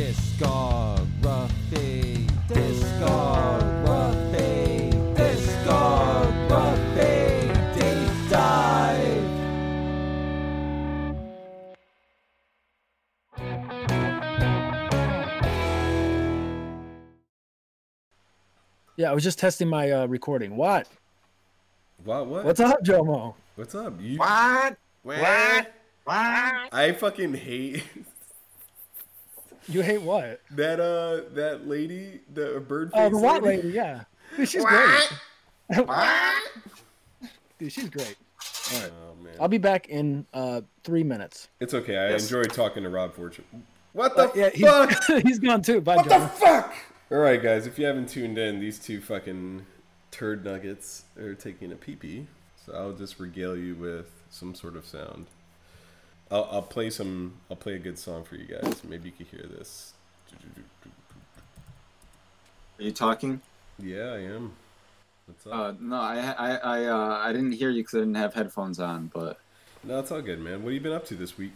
Discography, discography, discography, deep dive. Yeah, I was just testing my uh, recording. What? What? What? What's up, Jomo? What's up? You, What? What? What? What? I fucking hate You hate what? that uh that lady, the bird Oh, the what lady? Yeah, dude, she's What? great. What? Dude, she's great. All right, Oh man. I'll be back in uh, three minutes. It's okay. I Yes. enjoy talking to Rob Fortune. What the Uh, yeah, fuck? he's, he's gone too. Bye, What the fuck? All right, guys. If you haven't tuned in, these two fucking turd nuggets are taking a pee pee. So I'll just regale you with some sort of sound. I'll, I'll play some. I'll play a good song for you guys. Maybe you can hear this. Are you talking? Yeah, I am. What's up? Uh, no, I I I uh, I didn't hear you because I didn't have headphones on. But no, it's all good, man. What have you been up to this week?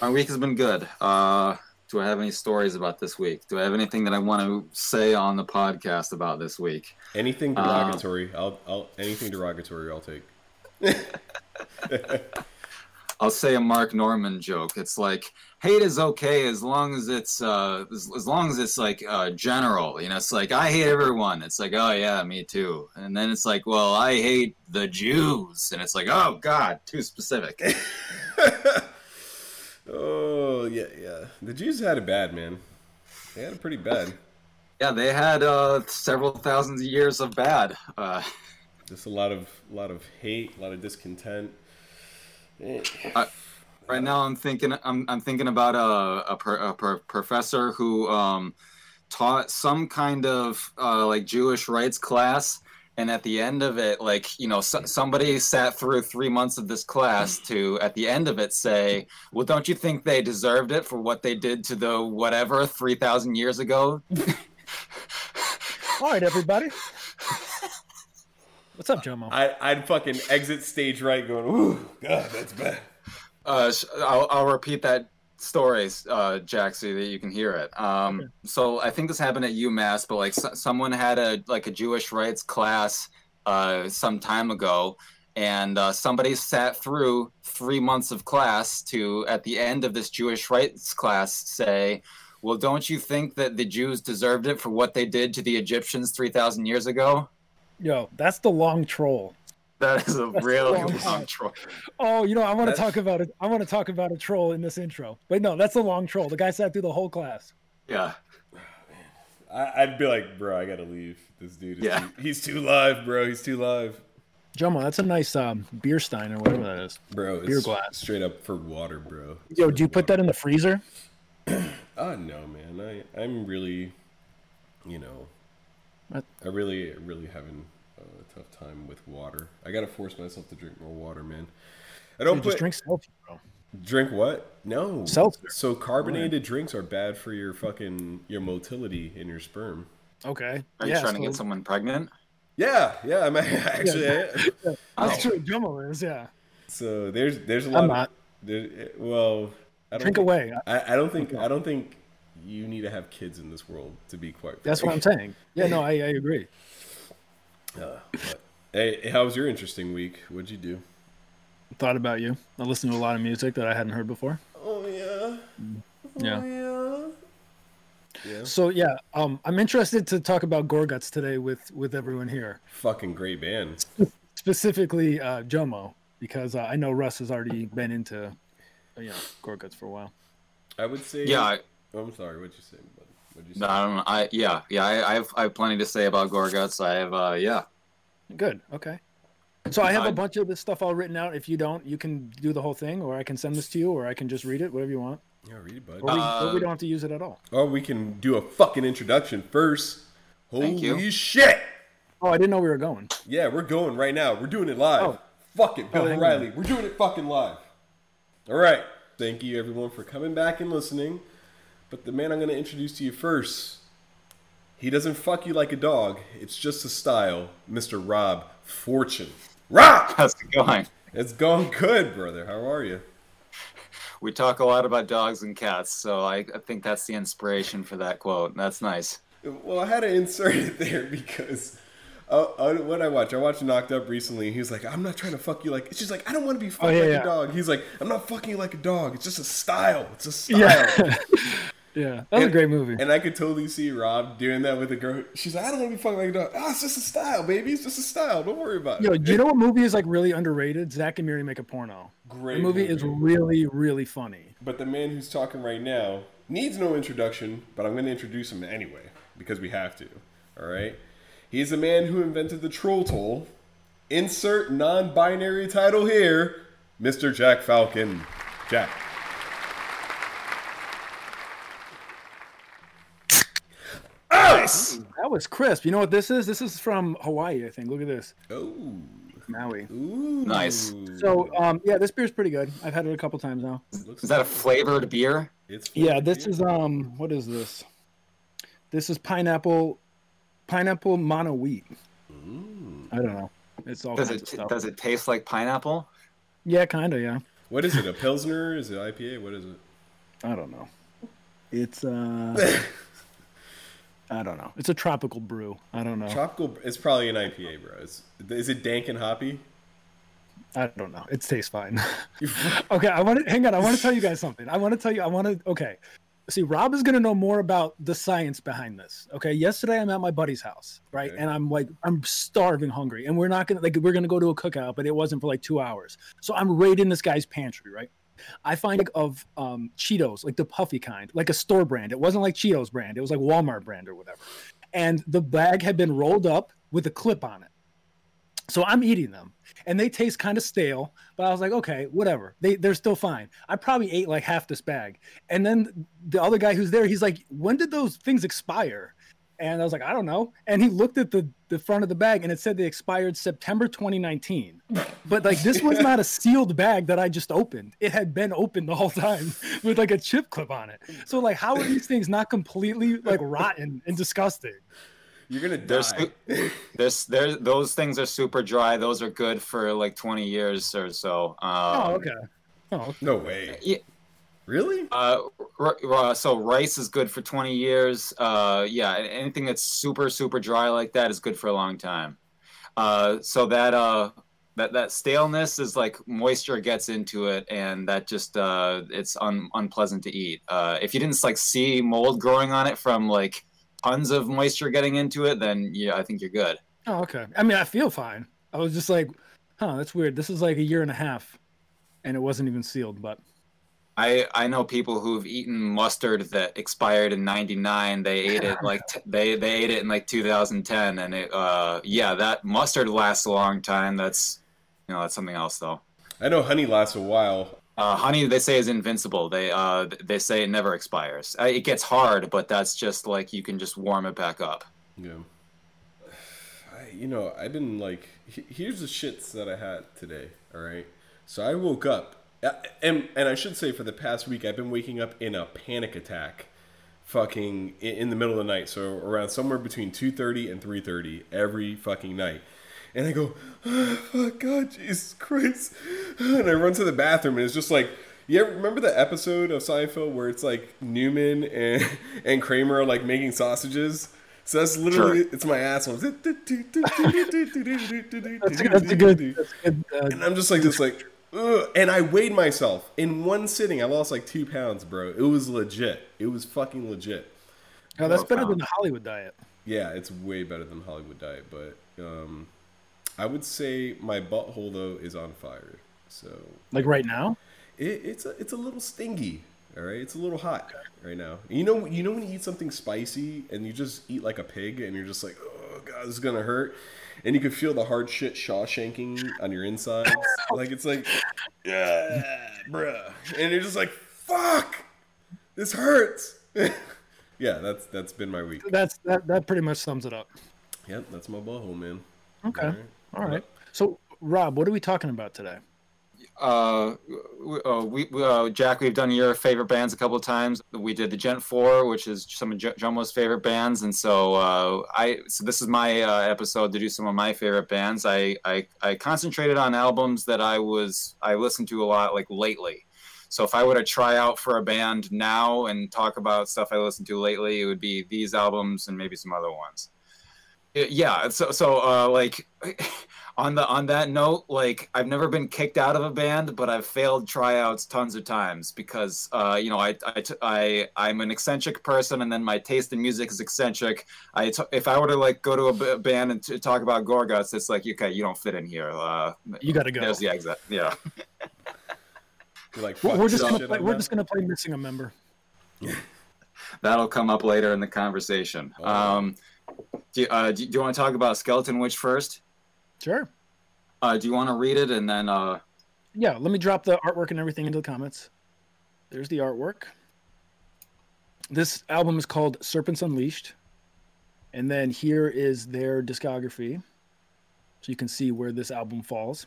my week has been good. Uh, do I have any stories about this week? Do I have anything that I want to say on the podcast about this week? Anything Uh, derogatory? I'll, I'll anything derogatory. I'll take. I'll say a Mark Normand joke. It's like hate is okay as long as it's uh as, as long as it's like uh general. You know, it's like I hate everyone. It's like oh yeah, me too. And then it's like well I hate the Jews, and it's like oh god, too specific. oh yeah, yeah. The Jews had it bad, man. They had it pretty bad. yeah, they had uh several thousands of years of bad. Uh, Just a lot of, a lot of hate, a lot of discontent. Eh, right now I'm thinking I'm I'm thinking about a a, per, a per, professor who um taught some kind of uh, like Jewish rights class. And at the end of it, like you know, so, somebody sat through three months of this class to, at the end of it, say, "Well, don't you think they deserved it for what they did to the whatever three thousand years ago?" All right, everybody. What's up, Jomo? I, I'd fucking exit stage right, going, "Ooh, God, that's bad." Uh, sh- I'll, I'll repeat that story, uh, Jack, so that you can hear it. Um, Okay. So I think this happened at UMass, but like s- someone had a like a Jewish rights class uh, some time ago, and uh, somebody sat through three months of class to, at the end of this Jewish rights class, say. Well, don't you think that the Jews deserved it for what they did to the Egyptians 3,000 years ago? Yo, that's the long troll. That is a That's really long long troll. Oh, you know, I want to talk about it. I want to talk about a troll in this intro. But no, that's the long troll. The guy sat through the whole class. Yeah. I, I'd be like, "Bro, I gotta leave. This dude is Yeah. too, he's too live, bro. He's too live, Jomo, that's a nice um, beer stein or whatever that is. bro. It's Beer glass. straight up for water, bro. Yo, do you put that in the freezer? Oh no, man. I I'm really, you know, What? I really really having a tough time with water. I gotta force myself to drink more water, man. I don't Dude, put just drink seltzer, bro. drink what? No. Seltzer. So carbonated drinks are bad for your fucking your motility in your sperm. Okay. Are you yeah, trying to get someone pregnant? Yeah, yeah. I'm actually. I am. That's oh. true. Jomo is, yeah. So there's there's a lot. I'm of- not. there, well, I don't Drink think- away. I, I don't think I don't think you need to have kids in this world to be quite. That's what I'm saying. Yeah, no, I, I agree. Uh, but- hey, how was your interesting week? What'd you do? Thought about you. I listened to a lot of music that I hadn't heard before. Oh yeah. Yeah. yeah. Yeah. So yeah, um, I'm interested to talk about Gorguts today with with everyone here, Fucking great band. specifically uh, Jomo, because uh, I know Russ has already been into, uh, you know, Gorguts for a while. I would say. Yeah, I, Oh, I'm sorry. What'd you say? bud? What'd you say? no, I don't know. I yeah, yeah. I, I have I have plenty to say about Gorguts. I have uh yeah. Good. Okay. So I have a I- bunch of this stuff all written out. If you don't, you can do the whole thing, or I can send this to you, or I can just read it, whatever you want. Yeah, read it, bud. Or we, or Uh, we don't have to use it at all. oh, we can do a fucking introduction first. Holy Thank you. shit! Oh, I didn't know we were going. Yeah, we're going right now. We're doing it live. Oh. Fuck it, Bill Oh, hang. O'Reilly. We're doing it fucking live. All right. Thank you, everyone, for coming back and listening. But the man I'm going to introduce to you first, he doesn't fuck you like a dog. It's just a style, Mr. Rob Fortune. Rob! How's it going? It's going good, brother. How are you? we talk a lot about dogs and cats, so I, I think that's the inspiration for that quote. That's nice. Well, I had to insert it there because uh, uh, what I watch, I watched Knocked Up recently. He was like, "I'm not trying to fuck you like." She's like, "I don't want to be fucked Oh, yeah, like yeah. a dog." He's like, "I'm not fucking you like a dog. It's just a style. It's a style." Yeah. yeah. That was a great movie. And I could totally see Rob doing that with a girl. She's like, "I don't want to be fucking like a dog. Oh, it's just a style, baby. It's just a style. Don't worry about Yo, it." do you know what movie is like really underrated? Zach and Miri make a porno. Great The movie is really, really funny. But the man who's talking right now needs no introduction, but I'm going to introduce him anyway because we have to. All right? He's the man who invented the troll toll. Insert non binary title here Mr. Jack Falcon. Jack. That was crisp. You know what this is? This is from Hawaii, I think. Look at this. Oh. Maui. Ooh. Nice. So, um, yeah, this beer's pretty good. I've had it a couple times now. Is that a flavored beer? It's Yeah, this is um, what is this? This is pineapple, pineapple mono wheat. I don't know. It's all Does it of stuff. does it taste like pineapple? Yeah, kind of. Yeah. What is it? A Pilsner? Is it IPA? What is it? I don't know. It's uh, I don't know. It's a tropical brew. I don't know. Tropical. It's probably an IPA, bro. It's, is it dank and hoppy? I don't know. It tastes fine. okay, I want to hang on. I want to tell you guys something. I want to tell you. I want to. Okay, see, Rob is gonna know more about the science behind this. Okay, yesterday I'm at my buddy's house, right, Okay. and I'm like, I'm starving, hungry, and we're not gonna like we're gonna go to a cookout, but it wasn't for like two hours. So I'm raiding this guy's pantry, right. I find of um, Cheetos, like the puffy kind, like a store brand. It wasn't like Cheetos brand. It was like Walmart brand or whatever. And the bag had been rolled up with a clip on it. So I'm eating them and they taste kind of stale, but I was like, okay, whatever. They they're still fine. I probably ate like half this bag. And then the other guy who's there, he's like, when did those things expire? And I was like, I don't know. And he looked at the the front of the bag and it said they expired September 2019. But like this was not a sealed bag that I just opened. It had been opened the whole time with like a chip clip on it. So like how are these things not completely like rotten and disgusting? You're gonna They're die. su- This there those things are super dry. Those are good for like 20 years or so. Um, Oh, okay. Oh, no way. Yeah, Really? Uh, r- r- so rice is good for 20 years. Uh, yeah, anything that's super super dry like that is good for a long time. Uh, so that uh that that staleness is like moisture gets into it, and that just uh it's un- unpleasant to eat. Uh, if you didn't like see mold growing on it from like tons of moisture getting into it, then yeah, I think you're good. Oh, okay. I mean, I feel fine. I was just like, huh, that's weird. This is like a year and a half, and it wasn't even sealed. But I I know people who've eaten mustard that expired in '99. They ate it like t- they they ate it in like 2010, and it uh yeah that mustard lasts a long time. That's you know that's something else though. I know honey lasts a while. Uh, honey they say is invincible. They uh they say it never expires. Uh, It gets hard, but that's just like you can just warm it back up. Yeah. I, you know, I've been like, here's the shits that I had today. All right. So I woke up, uh, and and I should say for the past week, I've been waking up in a panic attack, fucking in, in the middle of the night. So around somewhere between two thirty and three thirty every fucking night. And I go, oh, God, Jesus Christ! And I run to the bathroom, and it's just like. You ever remember the episode of Seinfeld where it's like Newman and and Kramer are like making sausages? So that's literally it's my asshole. that's that's a good. That's good uh, And I'm just like this, like, ugh. and I weighed myself in one sitting. I lost like two pounds, bro. It was legit. It was fucking legit. no, that's Four better than the Hollywood diet. Yeah, it's way better than Hollywood Diet, but um, I would say my butthole though is on fire. So Like right now. it, it's a, it's a little stingy. All right, it's a little hot right now. You know, you know when you eat something spicy and you just eat like a pig, and you're just like, oh god, this is gonna hurt, and you can feel the hard shit Shawshanking on your insides. like it's like, yeah, bruh, and you're just like, fuck, this hurts. yeah, that's that's been my week. That's that. That pretty much sums it up. Yep, that's my butthole, man. Okay. All right. All right. So, Rob, what are we talking about today? Uh, uh, we, uh, Jack, we've done your favorite bands a couple of times. We did the Djent Four, which is some of J- Jumbo's favorite bands, and so uh, I so this is my uh, episode to do some of my favorite bands. I, I I concentrated on albums that I was I listened to a lot like lately. So if I were to try out for a band now and talk about stuff I listened to lately, it would be these albums and maybe some other ones. It- yeah. So so uh, like on the on that note, like I've never been kicked out of a band, but I've failed tryouts tons of times because uh, you know I I t- I I'm an eccentric person, and then my taste in music is eccentric. I t- if I were to like go to a b- band and t- talk about Gorguts, it's like okay, you don't fit in here. Uh, You gotta go. There's the exit. Yeah. You're like, We're, fuck we're this just gonna play, we're not- just gonna play missing a member. That'll come up later in the conversation. Oh. Um, do, uh, do, do you want to talk about Skeleton Witch first? Sure. Uh, do you want to read it and then? Uh, Yeah, let me drop the artwork and everything into the comments. There's the artwork. This album is called Serpents Unleashed. And then here is their discography. So you can see where this album falls.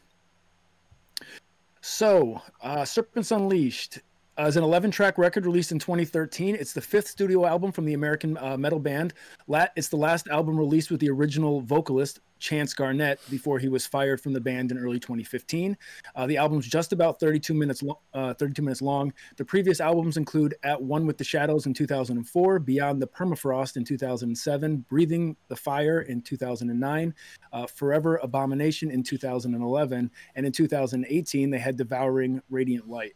So, uh, Serpents Unleashed uh, is an 11 track record released in 2013. It's the fifth studio album from the American uh, metal band. La- it's the last album released with the original vocalist, Chance Garnette, before he was fired from the band in early 2015. Uh, the album's just about 32 minutes, lo- uh, 32 minutes long. The previous albums include At One with the Shadows in 2004, Beyond the Permafrost in 2007, Breathing the Fire in 2009, uh, Forever Abomination in 2011, and in 2018 they had Devouring Radiant Light.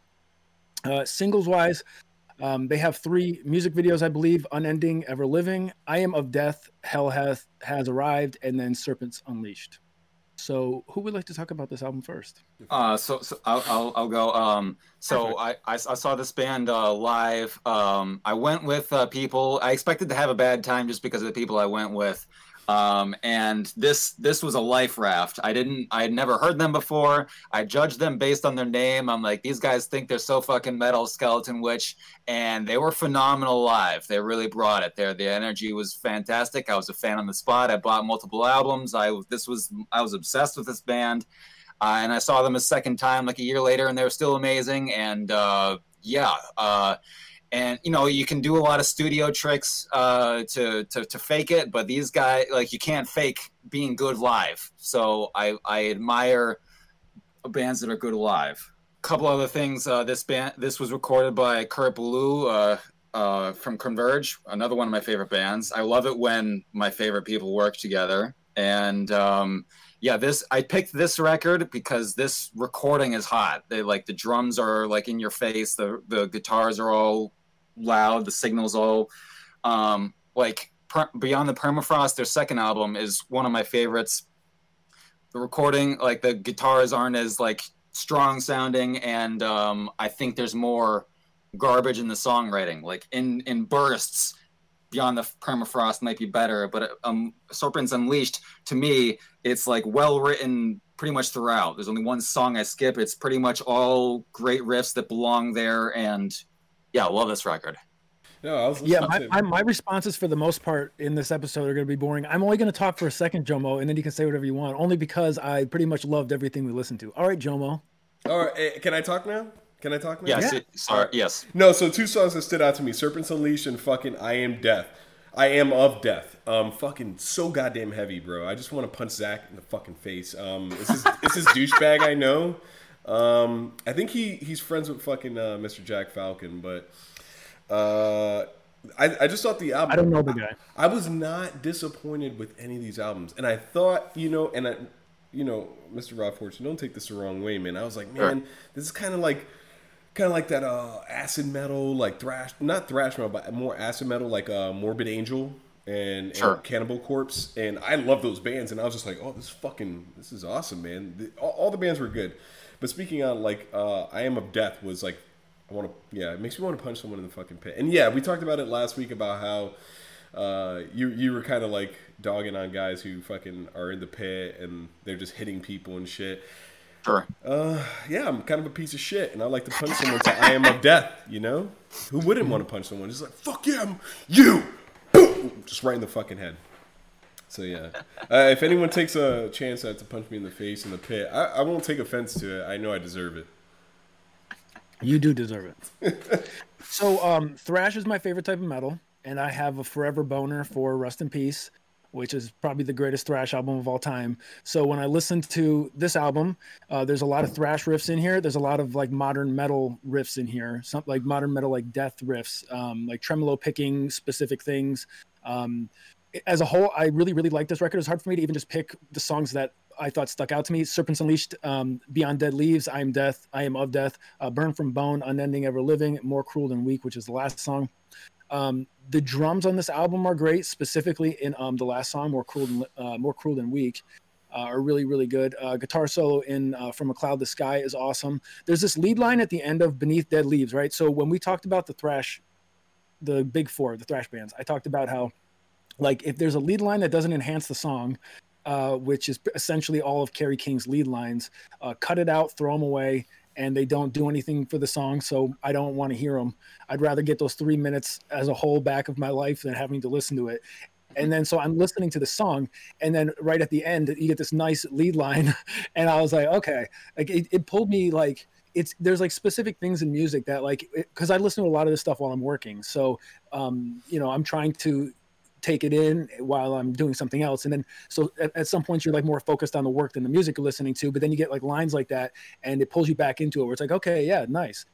Uh, singles wise, um, they have three music videos, I believe: "Unending," "Ever Living," "I Am of Death," "Hell Hath Has Arrived," and then "Serpents Unleashed." So, who would like to talk about this album first? Uh, so, so I'll, I'll, I'll go. Um, so I, I, I saw this band uh, live. Um, I went with uh, people. I expected to have a bad time just because of the people I went with. Um, and this this was a life raft. I didn't. I had never heard them before. I judged them based on their name. I'm like, these guys think they're so fucking metal, Skeleton Witch, and they were phenomenal live. They really brought it. There, the energy was fantastic. I was a fan on the spot. I bought multiple albums. I this was I was obsessed with this band. Uh, and I saw them a second time like a year later, and they were still amazing. And uh, yeah, uh, and you know you can do a lot of studio tricks uh, to, to to fake it, but these guys like you can't fake being good live. So I I admire bands that are good live. A couple other things. Uh, this band this was recorded by Kurt Ballou. Uh, uh, from Converge, another one of my favorite bands. I love it when my favorite people work together. And um, yeah, this I picked this record because this recording is hot. They like the drums are like in your face, the the guitars are all loud, the signals all um, like per- Beyond the Permafrost. Their second album is one of my favorites. The recording, like the guitars aren't as like strong sounding, and um, I think there's more garbage in the songwriting, like in in bursts. Beyond the Permafrost might be better, but um, Serpents Unleashed to me, it's like well written pretty much throughout. There's only one song I skip. It's pretty much all great riffs that belong there, and yeah, love this record. No, I was Yeah, my, my, my responses for the most part in this episode are going to be boring. I'm only going to talk for a second, Jomo, and then you can say whatever you want, only because I pretty much loved everything we listened to. All right, Jomo. All right, eh, can I talk now? Can I talk now? Yes, Yeah. it- sorry, yes. No, so two songs that stood out to me: "Serpents Unleashed" and "Fucking I Am Death." I am of death. Um, fucking so goddamn heavy, bro. I just want to punch Zach in the fucking face. Um, it's his, it's his douchebag. I know. Um, I think he he's friends with fucking uh, Mr. Jack Falcon, but uh, I I just thought the album. I don't know the guy. I was not disappointed with any of these albums, and I thought, you know, and I, you know, Mr. Rob Fortune, don't take this the wrong way, man. I was like, man, this is kind of like, kind of like that uh, acid metal, like thrash, not thrash metal, but more acid metal, like uh, Morbid Angel and, Sure. and Cannibal Corpse, and I love those bands, and I was just like, oh, this fucking, this is awesome, man. The, all, all the bands were good, but speaking on like, uh, I Am of Death was like. I want to, yeah, it makes me want to punch someone in the fucking pit. And yeah, we talked about it last week about how uh, you you were kind of like dogging on guys who fucking are in the pit and they're just hitting people and shit. Sure. Uh, yeah, I'm kind of a piece of shit, and I like to punch someone to I am of death. You know, who wouldn't want to punch someone? Just like fuck yeah, I'm you, boom, just right in the fucking head. So yeah, uh, if anyone takes a chance to punch me in the face in the pit, I, I won't take offense to it. I know I deserve it. You do deserve it. so, um, thrash is my favorite type of metal, and I have a forever boner for Rust in Peace. which is probably the greatest thrash album of all time. So when I listened to this album, uh, there's a lot of thrash riffs in here. There's a lot of like modern metal riffs in here, some like modern metal like death riffs, um, like tremolo picking specific things. Um, as a whole, I really really like this record. It's hard for me to even just pick the songs that I thought stuck out to me. Serpents Unleashed, um, Beyond Dead Leaves, I Am Death, I Am of Death, uh, Burn from Bone, Unending Ever Living, More Cruel Than Weak, which is the last song. Um, the drums on this album are great, specifically in um, the last song, "More Cruel Than uh, More Cruel Than Weak." Uh, are really really good. Uh, guitar solo in uh, "From a Cloud to Sky" is awesome. There's this lead line at the end of "Beneath Dead Leaves," right? So when we talked about the thrash, the big four, the thrash bands, I talked about how, like, if there's a lead line that doesn't enhance the song, uh, which is essentially all of Kerry King's lead lines, uh, cut it out, throw them away, and they don't do anything for the song. So I don't want to hear them. I'd rather get those three minutes as a whole back of my life than having to listen to it. And then so I'm listening to the song, and then right at the end you get this nice lead line, and I was like, okay, like it, it pulled me like it's there's like specific things in music that like because I listen to a lot of this stuff while I'm working, so um, you know I'm trying to take it in while I'm doing something else. And then, so at, at, some point, you're like more focused on the work than the music you're listening to. But then you get like lines like that, and it pulls you back into it. Where it's like, okay, yeah, nice.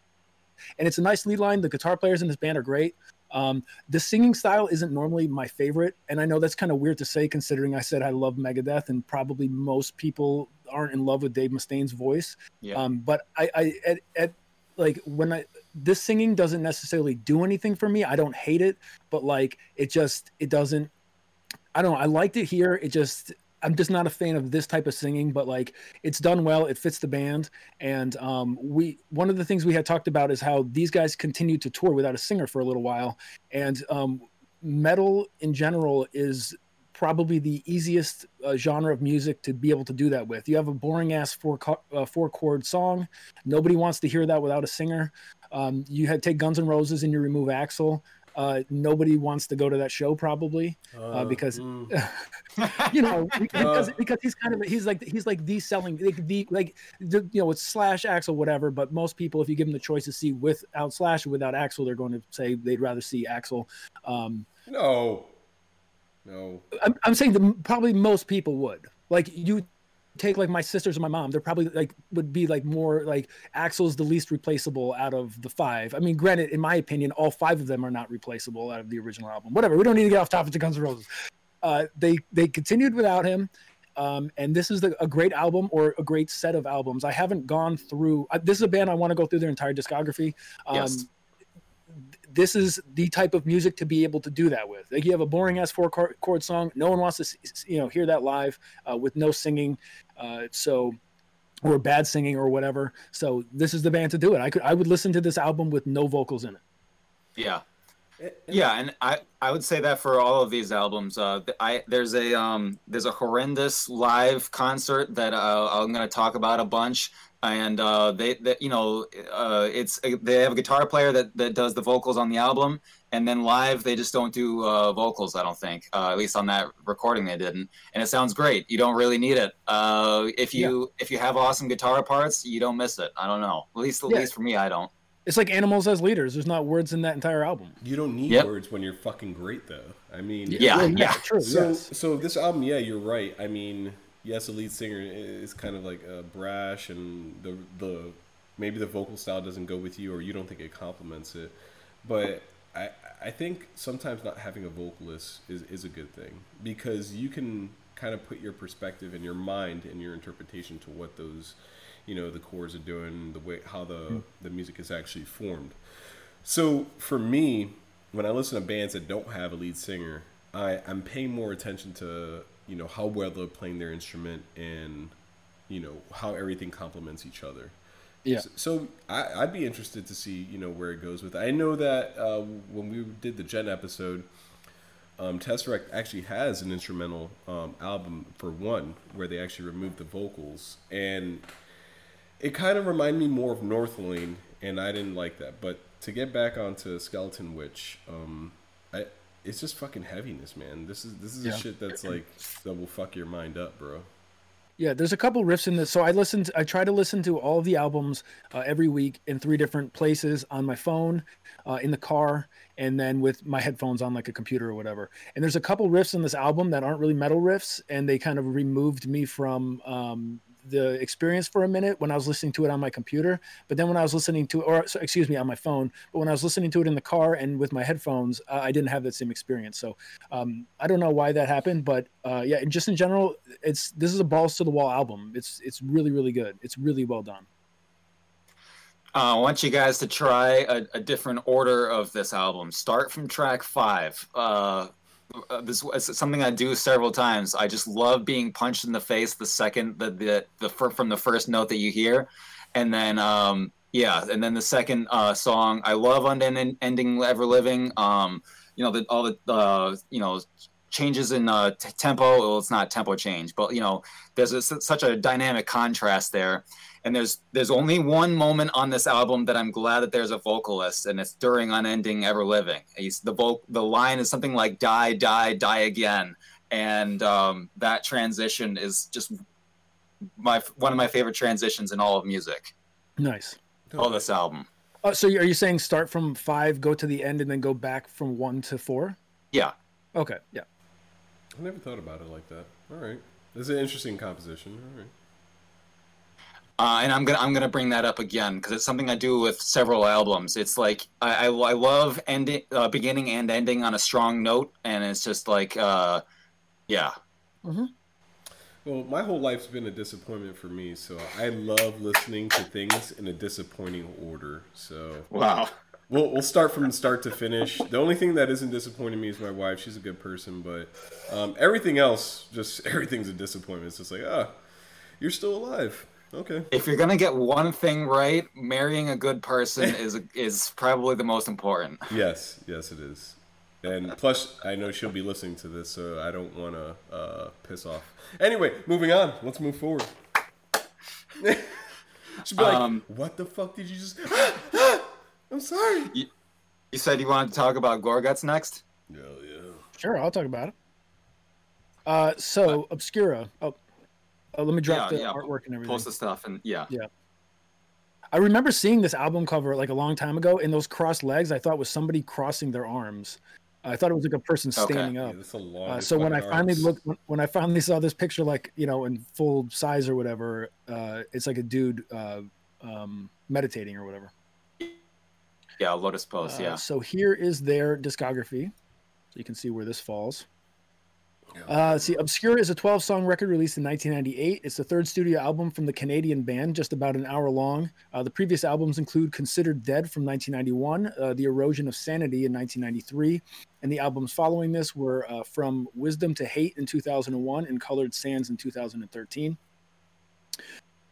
And it's a nice lead line. The guitar players in this band are great. Um, the singing style isn't normally my favorite, and I know that's kind of weird to say considering I said I love Megadeth, and probably most people aren't in love with Dave Mustaine's voice. Yeah. Um, but I, I at, at like when I this singing doesn't necessarily do anything for me. I don't hate it, but like it just it doesn't. I don't know. I liked it here. It just I'm just not a fan of this type of singing, but like it's done well. It fits the band, and um, we one of the things we had talked about is how these guys continued to tour without a singer for a little while, and um, metal in general is probably the easiest uh, genre of music to be able to do that with. You have a boring ass four uh, four chord song. Nobody wants to hear that without a singer. Um, you had take Guns N' Roses and you remove Axl. Uh, nobody wants to go to that show probably uh, uh because mm. you know because, because he's kind of he's like he's like the selling like the like the, you know it's slash Axl whatever but most people if you give them the choice to see without slash or without Axl they're going to say they'd rather see Axl um, no no. I'm, I'm saying that probably most people would. Like you take like my sisters and my mom, they're probably like would be like more like Axl's the least replaceable out of the five. I mean, granted, in my opinion, all five of them are not replaceable out of the original album. Whatever. We don't need to get off topic to Guns N' Roses. Uh, they they continued without him. Um, and this is the, a great album or a great set of albums. I haven't gone through. Uh, this is a band I want to go through their entire discography. Um, yes this is the type of music to be able to do that with. Like you have a boring ass four chord song, no one wants to you know hear that live uh, with no singing, uh, so or bad singing or whatever. So this is the band to do it. I could I would listen to this album with no vocals in it. Yeah. Yeah, and I, I would say that for all of these albums, uh, I there's a um there's a horrendous live concert that uh, I'm gonna talk about a bunch and uh, they, they, you know, uh, it's they have a guitar player that, that does the vocals on the album, and then live they just don't do uh, vocals. I don't think, uh, at least on that recording they didn't, and it sounds great. You don't really need it. Uh, if you yeah. if you have awesome guitar parts, you don't miss it. I don't know. At least at yeah. least for me, I don't. It's like animals as leaders. There's not words in that entire album. You don't need yep. words when you're fucking great, though. I mean, yeah, yeah, yeah. true. So, yes. so this album, yeah, you're right. I mean, yes, the lead singer is kind of like uh, brash, and the the maybe the vocal style doesn't go with you, or you don't think it complements it. But I I think sometimes not having a vocalist is is a good thing because you can kind of put your perspective and your mind and your interpretation to what those you know the chords are doing the way how the mm. the music is actually formed so for me when i listen to bands that don't have a lead singer i i'm paying more attention to you know how well they're playing their instrument and you know how everything complements each other. Yeah. So, so I, would be interested to see you know where it goes with. It. I know that uh, when we did the Djent episode, um, Tesseract actually has an instrumental um, album for one where they actually removed the vocals, and it kind of reminded me more of Northlane, and I didn't like that. But to get back onto Skeleton Witch, um, it's just fucking heaviness, man. This is this is yeah. shit that's like that will fuck your mind up, bro. Yeah, there's a couple riffs in this. So I listened. I try to listen to all of the albums uh, every week in three different places on my phone, uh, in the car, and then with my headphones on like a computer or whatever. And there's a couple riffs in this album that aren't really metal riffs, and they kind of removed me from um, the experience for a minute when I was listening to it on my computer. But then when I was listening to, or so- excuse me, on my phone, but when I was listening to it in the car and with my headphones, uh, I didn't have that same experience. So um, I don't know why that happened, but uh, yeah, and just in general, it's this is a balls to the wall album. It's it's really really good. It's really well done. Uh, I want you guys to try a, a different order of this album. Start from track five. Uh, uh, this is something I do several times. I just love being punched in the face the second the the, the from the first note that you hear, and then um, yeah, and then the second uh, song. I love unending ending ever living. Um, you know the all the uh, you know changes in uh, t- tempo. Well, it's not tempo change, but you know there's a, such a dynamic contrast there and there's there's only one moment on this album that I'm glad that there's a vocalist, and it's during "Unending Ever Living." He's the vo- the line is something like "Die, die, die again," and um, that transition is just my one of my favorite transitions in all of music. Nice. All this album, Uh, so are you saying start from five, go to the end, and then go back from one to four? yeah. Okay, yeah. I never thought about it like that. All right. This is an interesting composition. All right. Uh, and I'm gonna I'm gonna bring that up again because it's something I do with several albums. It's like I, I, I love ending, uh, beginning and ending on a strong note, and it's just like, uh, yeah, Well, my whole life's been a disappointment for me, so I love listening to things in a disappointing order. So wow. we'll we'll start from start to finish. The only thing that isn't disappointing me is my wife. She's a good person, but um, everything else, just everything's a disappointment. It's just like, ah, you're still alive. Okay. If you're gonna get one thing right, marrying a good person is is probably the most important. Yes, yes, it is. And plus, I know she'll be listening to this, so I don't want to uh, piss off. Anyway, moving on. Let's move forward. She'll be like, Um, "What the fuck did you just?" I'm sorry. You said you wanted to talk about Gorguts next. Yeah, yeah. Sure, I'll talk about it. Uh, so Obscura. Oh, oh, let me drop Yeah, the yeah, artwork and everything. Post the stuff and yeah. Yeah. I remember seeing this album cover like a long time ago, and those crossed legs I thought was somebody crossing their arms. I thought it was like a person Okay. standing yeah up. that's a long. Uh, so when I finally looked, when, when I finally saw this picture, like you know, in full size or whatever, uh, it's like a dude uh, um, meditating or whatever. Yeah, Lotus Post, Uh, yeah. So here is their discography, so you can see where this falls. Uh, see, Obscura is a 12 song record released in 1998. It's the third studio album from the Canadian band, just about an hour long. Uh, the previous albums include Considered Dead from 1991, uh, The Erosion of Sanity in 1993, and the albums following this were uh, From Wisdom to Hate in 2001 and Colored Sands in 2013.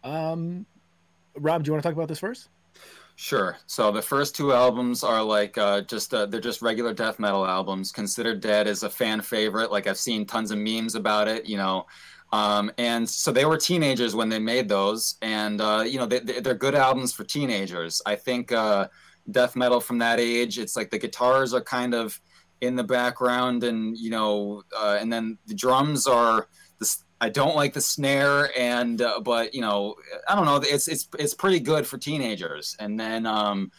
Um, Rob, do you want to talk about this first? Sure. So the first two albums are like uh, just uh, they're just regular death metal albums. Considered Dead is a fan favorite. Like I've seen tons of memes about it. You know, um, and so they were teenagers when they made those, and uh, you know they, they're good albums for teenagers. I think uh, death metal from that age, it's like the guitars are kind of in the background, and you know, uh, and then the drums are. I don't like the snare, and uh, but you know, I don't know. It's it's it's pretty good for teenagers. And then um,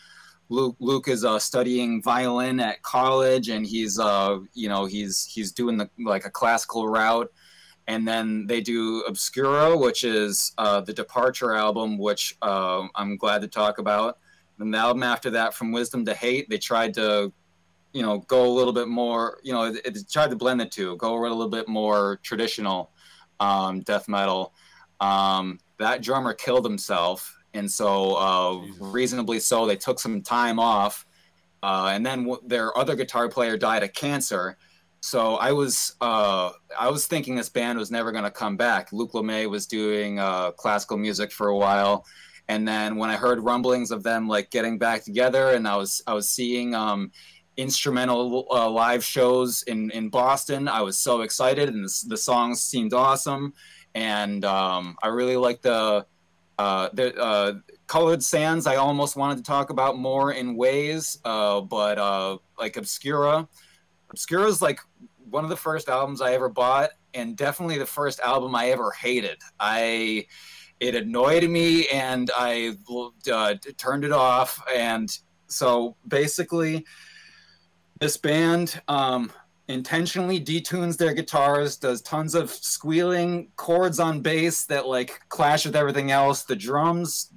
Luc Luc is uh, studying violin at college, and he's uh, you know he's he's doing the like a classical route. And then they do Obscura, which is uh, the Departure album, which uh, I'm glad to talk about. And the album after that, From Wisdom to Hate, they tried to, you know, go a little bit more. You know, it, it tried to blend the two, go a little bit more traditional um, death metal. Um, that drummer killed himself, and so uh, reasonably so, they took some time off. Uh, and then w- their other guitar player died of cancer. So I was uh, I was thinking this band was never going to come back. Luc Lemay was doing uh, classical music for a while, and then when I heard rumblings of them like getting back together, and I was I was seeing um, instrumental uh, live shows in in Boston, I was so excited, and the, the songs seemed awesome, and um, I really like the uh, the uh, colored sands. I almost wanted to talk about more in ways, uh, but uh, like Obscura. Obscura is like one of the first albums I ever bought, and definitely the first album I ever hated. I it annoyed me, and I uh, turned it off. And so basically, this band um, intentionally detunes their guitars, does tons of squealing chords on bass that like clash with everything else. The drums,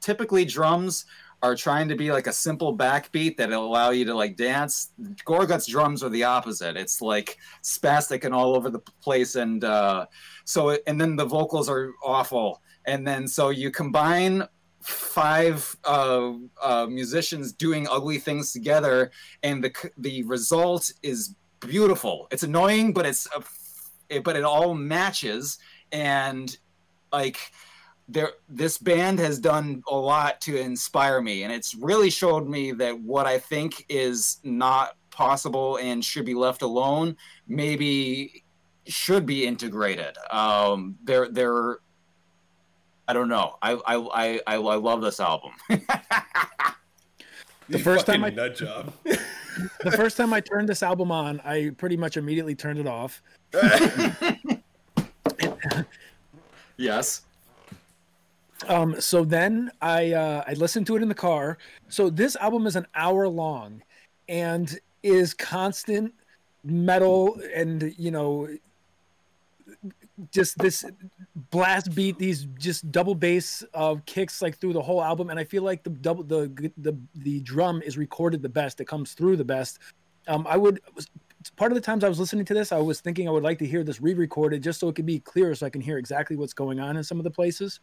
typically drums are trying to be like a simple backbeat that'll allow you to like dance. Gorguts drums are the opposite. It's like spastic and all over the place, and uh, so and then the vocals are awful. And then so you combine five uh, uh, musicians doing ugly things together, and the the result is beautiful. It's annoying, but it's a, it, but it all matches, and like there this band has done a lot to inspire me and it's really showed me that what i think is not possible and should be left alone maybe should be integrated um they're they're i don't know i i i, I love this album the first time I nut job. the first time I turned this album on, I pretty much immediately turned it off. yes um, so then I uh, I listened to it in the car. So this album is an hour long, and is constant metal and you know just this blast beat these just double bass uh, kicks like through the whole album and i feel like the double the the the drum is recorded the best it comes through the best um, i would part of the times i was listening to this i was thinking i would like to hear this re-recorded just so it could be clearer so i can hear exactly what's going on in some of the places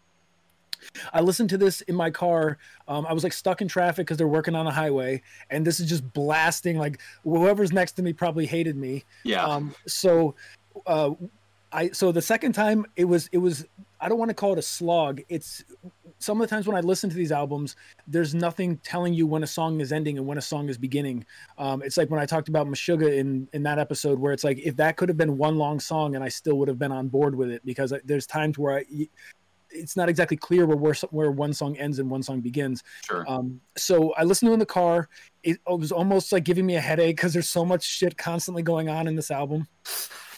I listened to this in my car. Um, I was like stuck in traffic because they're working on a highway, and this is just blasting. Like whoever's next to me probably hated me. Yeah. Um, so, uh, I so the second time it was it was I don't want to call it a slog. It's some of the times when I listen to these albums, there's nothing telling you when a song is ending and when a song is beginning. Um, it's like when I talked about Meshuggah in in that episode, where it's like if that could have been one long song and I still would have been on board with it because there's times where I it's not exactly clear where, where where one song ends and one song begins. Sure. Um, so I listened to it in the car. It, it was almost like giving me a headache because there's so much shit constantly going on in this album.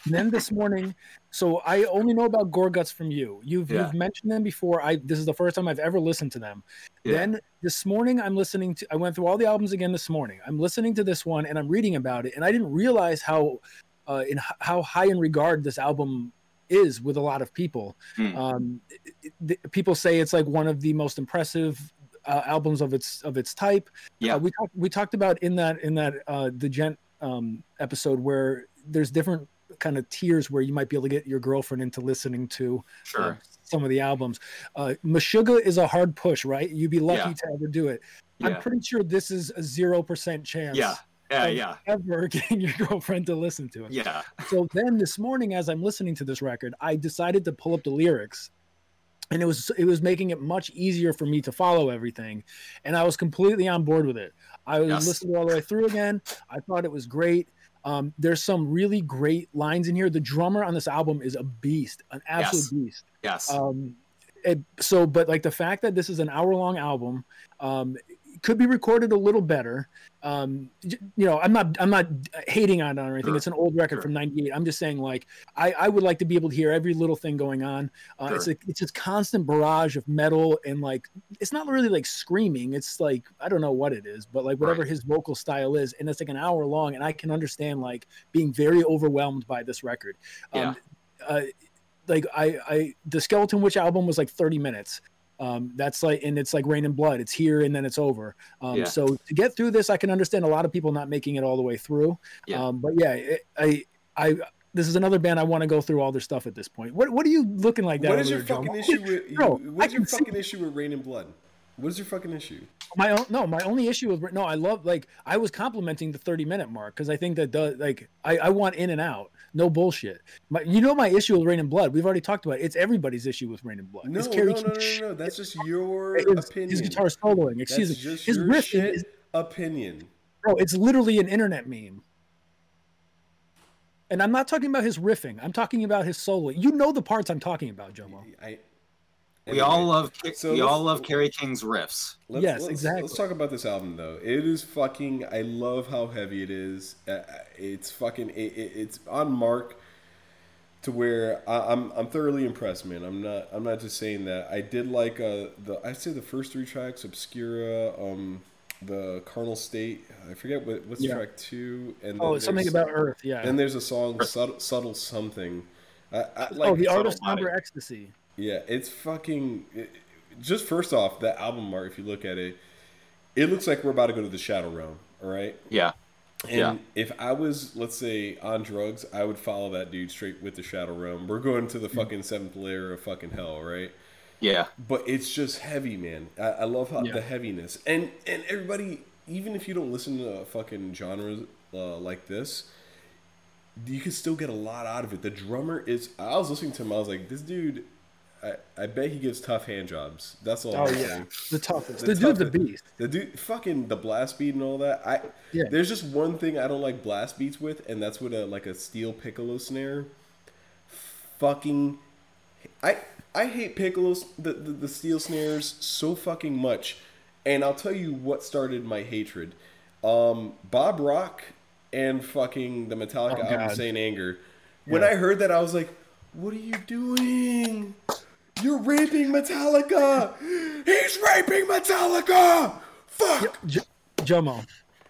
And then this morning, so I only know about Gorguts from you. You've Yeah. you've mentioned them before. I this is the first time I've ever listened to them. Yeah. Then this morning I'm listening to. I went through all the albums again this morning. I'm listening to this one and I'm reading about it, and I didn't realize how uh, in how high in regard this album is with a lot of people. Hmm. Um, it- it- the- people say it's like one of the most impressive uh, albums of its of its type. Yeah. Uh, we talked we talked about in that in that uh, the djent um, episode where there's different kind of tiers where you might be able to get your girlfriend into listening to uh, some of the albums. Uh, Meshuggah is a hard push, right? You'd be lucky Yeah. to ever do it. I'm pretty sure this is a zero percent chance. Yeah. Yeah. Yeah. Ever getting your girlfriend to listen to it Yeah. so then this morning as i'm listening to this record i decided to pull up the lyrics and it was it was making it much easier for me to follow everything and i was completely on board with it i was Yes. listening all the way through again i thought it was great um, there's some really great lines in here the drummer on this album is a beast an absolute Yes. beast Yes. um it, so but like the fact that this is an hour long album um could be recorded a little better um you know i'm not i'm not hating on it or anything Sure. it's an old record Sure. from 98 i'm just saying like i i would like to be able to hear every little thing going on uh, it's Sure. a, it's this constant barrage of metal and like it's not really like screaming it's like i don't know what it is but like whatever Right. his vocal style is and it's like an hour long and i can understand like being very overwhelmed by this record Yeah. um, uh, like I, I the skeleton witch album was like 30 minutes um that's like and it's like Reign in Blood it's here and then it's over um Yeah. so to get through this i can understand a lot of people not making it all the way through Yeah. um but yeah it, i i this is another band i want to go through all their stuff at this point what what are you looking like that What over is your there, Joe? fucking issue with? Bro, you, I what's your can see- fucking issue with Reign in Blood? What is your fucking issue? my own no my only issue with no i love like i was complimenting the 30 minute mark because i think that does like I, I want in and out no bullshit my, you know my issue with Reign in Blood we've already talked about it. it's everybody's issue with Reign in Blood No, it's no, no, no, no, no. That's just your his, opinion. his guitar soloing excuse That's me just his your riff is opinion. bro it's literally an internet meme and i'm not talking about his riffing i'm talking about his soloing you know the parts i'm talking about jomo I We all love So we all love Kerry King's riffs. Let's, Yes, let's, exactly. Let's talk about this album though. It is fucking. I love how heavy it is. Uh, it's fucking. It, it, it's on mark to where I, I'm. I'm thoroughly impressed, man. I'm not. I'm not just saying that. I did like uh the. I say the first three tracks, Obscura, um, the Carnal State. I forget what what's Yeah. track two, and Oh, it's something about Earth. Yeah. Then there's a song, subtle, subtle something. I, I, like, oh, the Subtle art of Body. somber ecstasy. Yeah, it's fucking. It, just first off, that album art, if you look at it, it looks like we're about to go to the Shadow Realm. All right. Yeah. And Yeah. if I was, let's say, on drugs, I would follow that dude straight with the Shadow Realm. We're going Mm. to the fucking seventh layer of fucking hell, right? Yeah. But it's just heavy, man. I, I love how Yeah. the heaviness, and and everybody, even if you don't listen to fucking genres uh, like this, you can still get a lot out of it. The drummer is. I was listening to him. I was like, this dude. I, I bet he gives tough hand jobs. That's all. Oh I'm yeah, saying. the toughest. The The, dude's a beast. The dude, fucking the blast beat and all that. I Yeah. there's just one thing I don't like blast beats with, and that's with a like a steel piccolo snare. Fucking, I I hate piccolos the, the the steel snares so fucking much, and I'll tell you what started my hatred. Um, Bob Rock and fucking the Metallica Oh, album. Saint Anger. When Yeah. I heard that, I was like, "What are you doing? You're raping Metallica! He's raping Metallica! Fuck!" J- Jomo,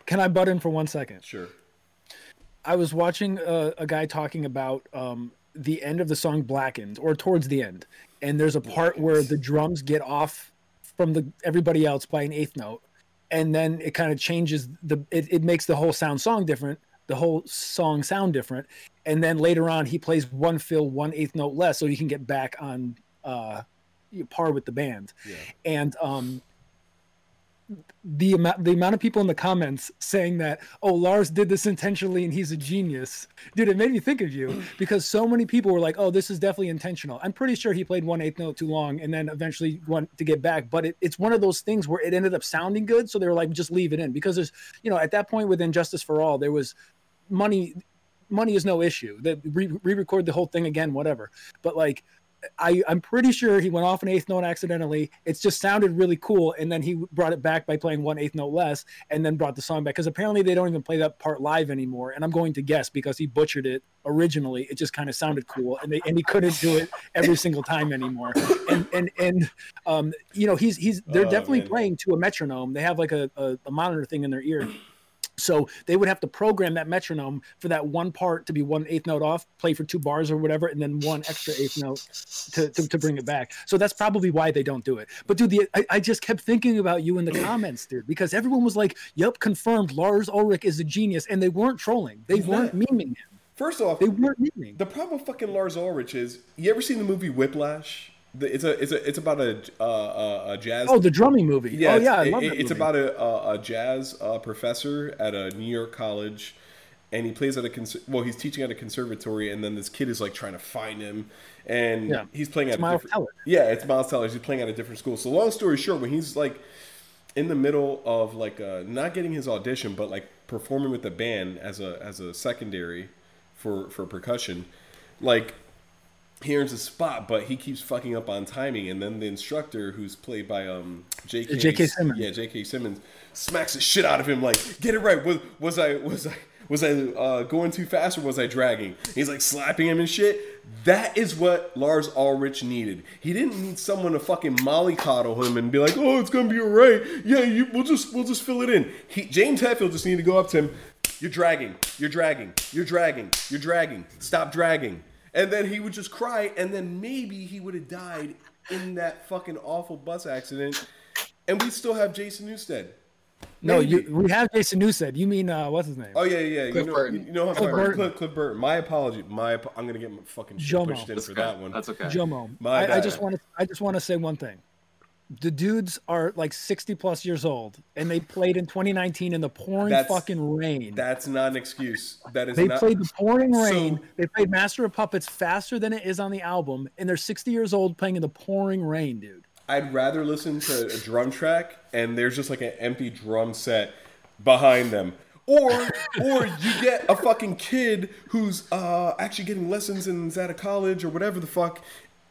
can I butt in for one second? Sure. I was watching a, a guy talking about um, the end of the song "Blackened" or towards the end, and there's a part where the drums get off from the everybody else by an eighth note, and then it kind of changes the it, it makes the whole sound song different, the whole song sound different, and then later on he plays one fill, one eighth note less, so he can get back on uh, par with the band, Yeah. and um, the amount the amount of people in the comments saying that oh Lars did this intentionally and he's a genius, dude, it made me think of you because so many people were like, oh, this is definitely intentional. I'm pretty sure he played one eighth note too long and then eventually went to get back, but it, it's one of those things where it ended up sounding good, so they were like, just leave it in because there's you know at that point with And Justice for All there was money money is no issue. That re- re-record the whole thing again whatever. But like I, I'm pretty sure he went off an eighth note accidentally. It's just sounded really cool, and then he brought it back by playing one eighth note less, and then brought the song back because apparently they don't even play that part live anymore. And I'm going to guess because he butchered it originally, it just kind of sounded cool, and they and he couldn't do it every single time anymore. And and and um, you know he's he's they're Oh, definitely man. playing to a metronome. They have like a, a, a monitor thing in their ear. So they would have to program that metronome for that one part to be one eighth note off, play for two bars or whatever, and then one extra eighth note to, to, to bring it back. So that's probably why they don't do it. But dude, the, I, I just kept thinking about you in the comments, dude, because everyone was like, "Yep, confirmed. Lars Ulrich is a genius," and they weren't trolling. They He's weren't not. memeing him. First off, They weren't memeing. the problem with fucking Lars Ulrich is, you ever seen the movie Whiplash? It's a it's a it's about a uh, a, a jazz. Oh, the drumming movie. yeah, oh it's, yeah, I it- love it- it's movie. about a, a, jazz uh, professor at a New York college, and he plays at a cons- well, he's teaching at a conservatory, and then this kid is like trying to find him, and Yeah. he's playing at a Miles different- Teller. Yeah, it's Miles Teller. He's playing at a different school. So long story short, when he's like in the middle of like uh, not getting his audition, but like performing with the band as a as a secondary for for percussion, like he earns a spot, but he keeps fucking up on timing, and then the instructor, who's played by um J.K. J.K. Simmons. yeah, J.K. Simmons, smacks the shit out of him, like get it right. Was was I was I was I uh, going too fast or was I dragging? He's like slapping him and shit. That is what Lars Ulrich needed. He didn't need someone to fucking mollycoddle him and be like, "Oh, it's gonna be alright. Yeah, you, we'll just we'll just fill it in." He, James Hetfield just needed to go up to him. You're dragging. You're dragging. You're dragging. You're dragging. Stop dragging. And then he would just cry, and then maybe he would have died in that fucking awful bus accident, and we still have Jason Newsted. no, you, we have Jason Newsted. You mean uh, what's his name? Oh yeah, yeah. Cliff you know, Burton. You know how I'm Cliff Burton. Cliff, Cliff Burton. My apology. My I'm gonna get my fucking shit Jomo. pushed in That's for okay. that one. That's okay. Jomo. My I, I just want to I just want to say one thing. The dudes are like 60 plus years old and they played in 2019 in the pouring That's- fucking rain. That's not an excuse. That is they not. played the pouring rain. So- they played Master of Puppets faster than it is on the album and they're 60 years old playing in the pouring rain, dude. I'd rather listen to a drum track and there's just like an empty drum set behind them. Or or you get a fucking kid who's uh, actually getting lessons and is at a college or whatever the fuck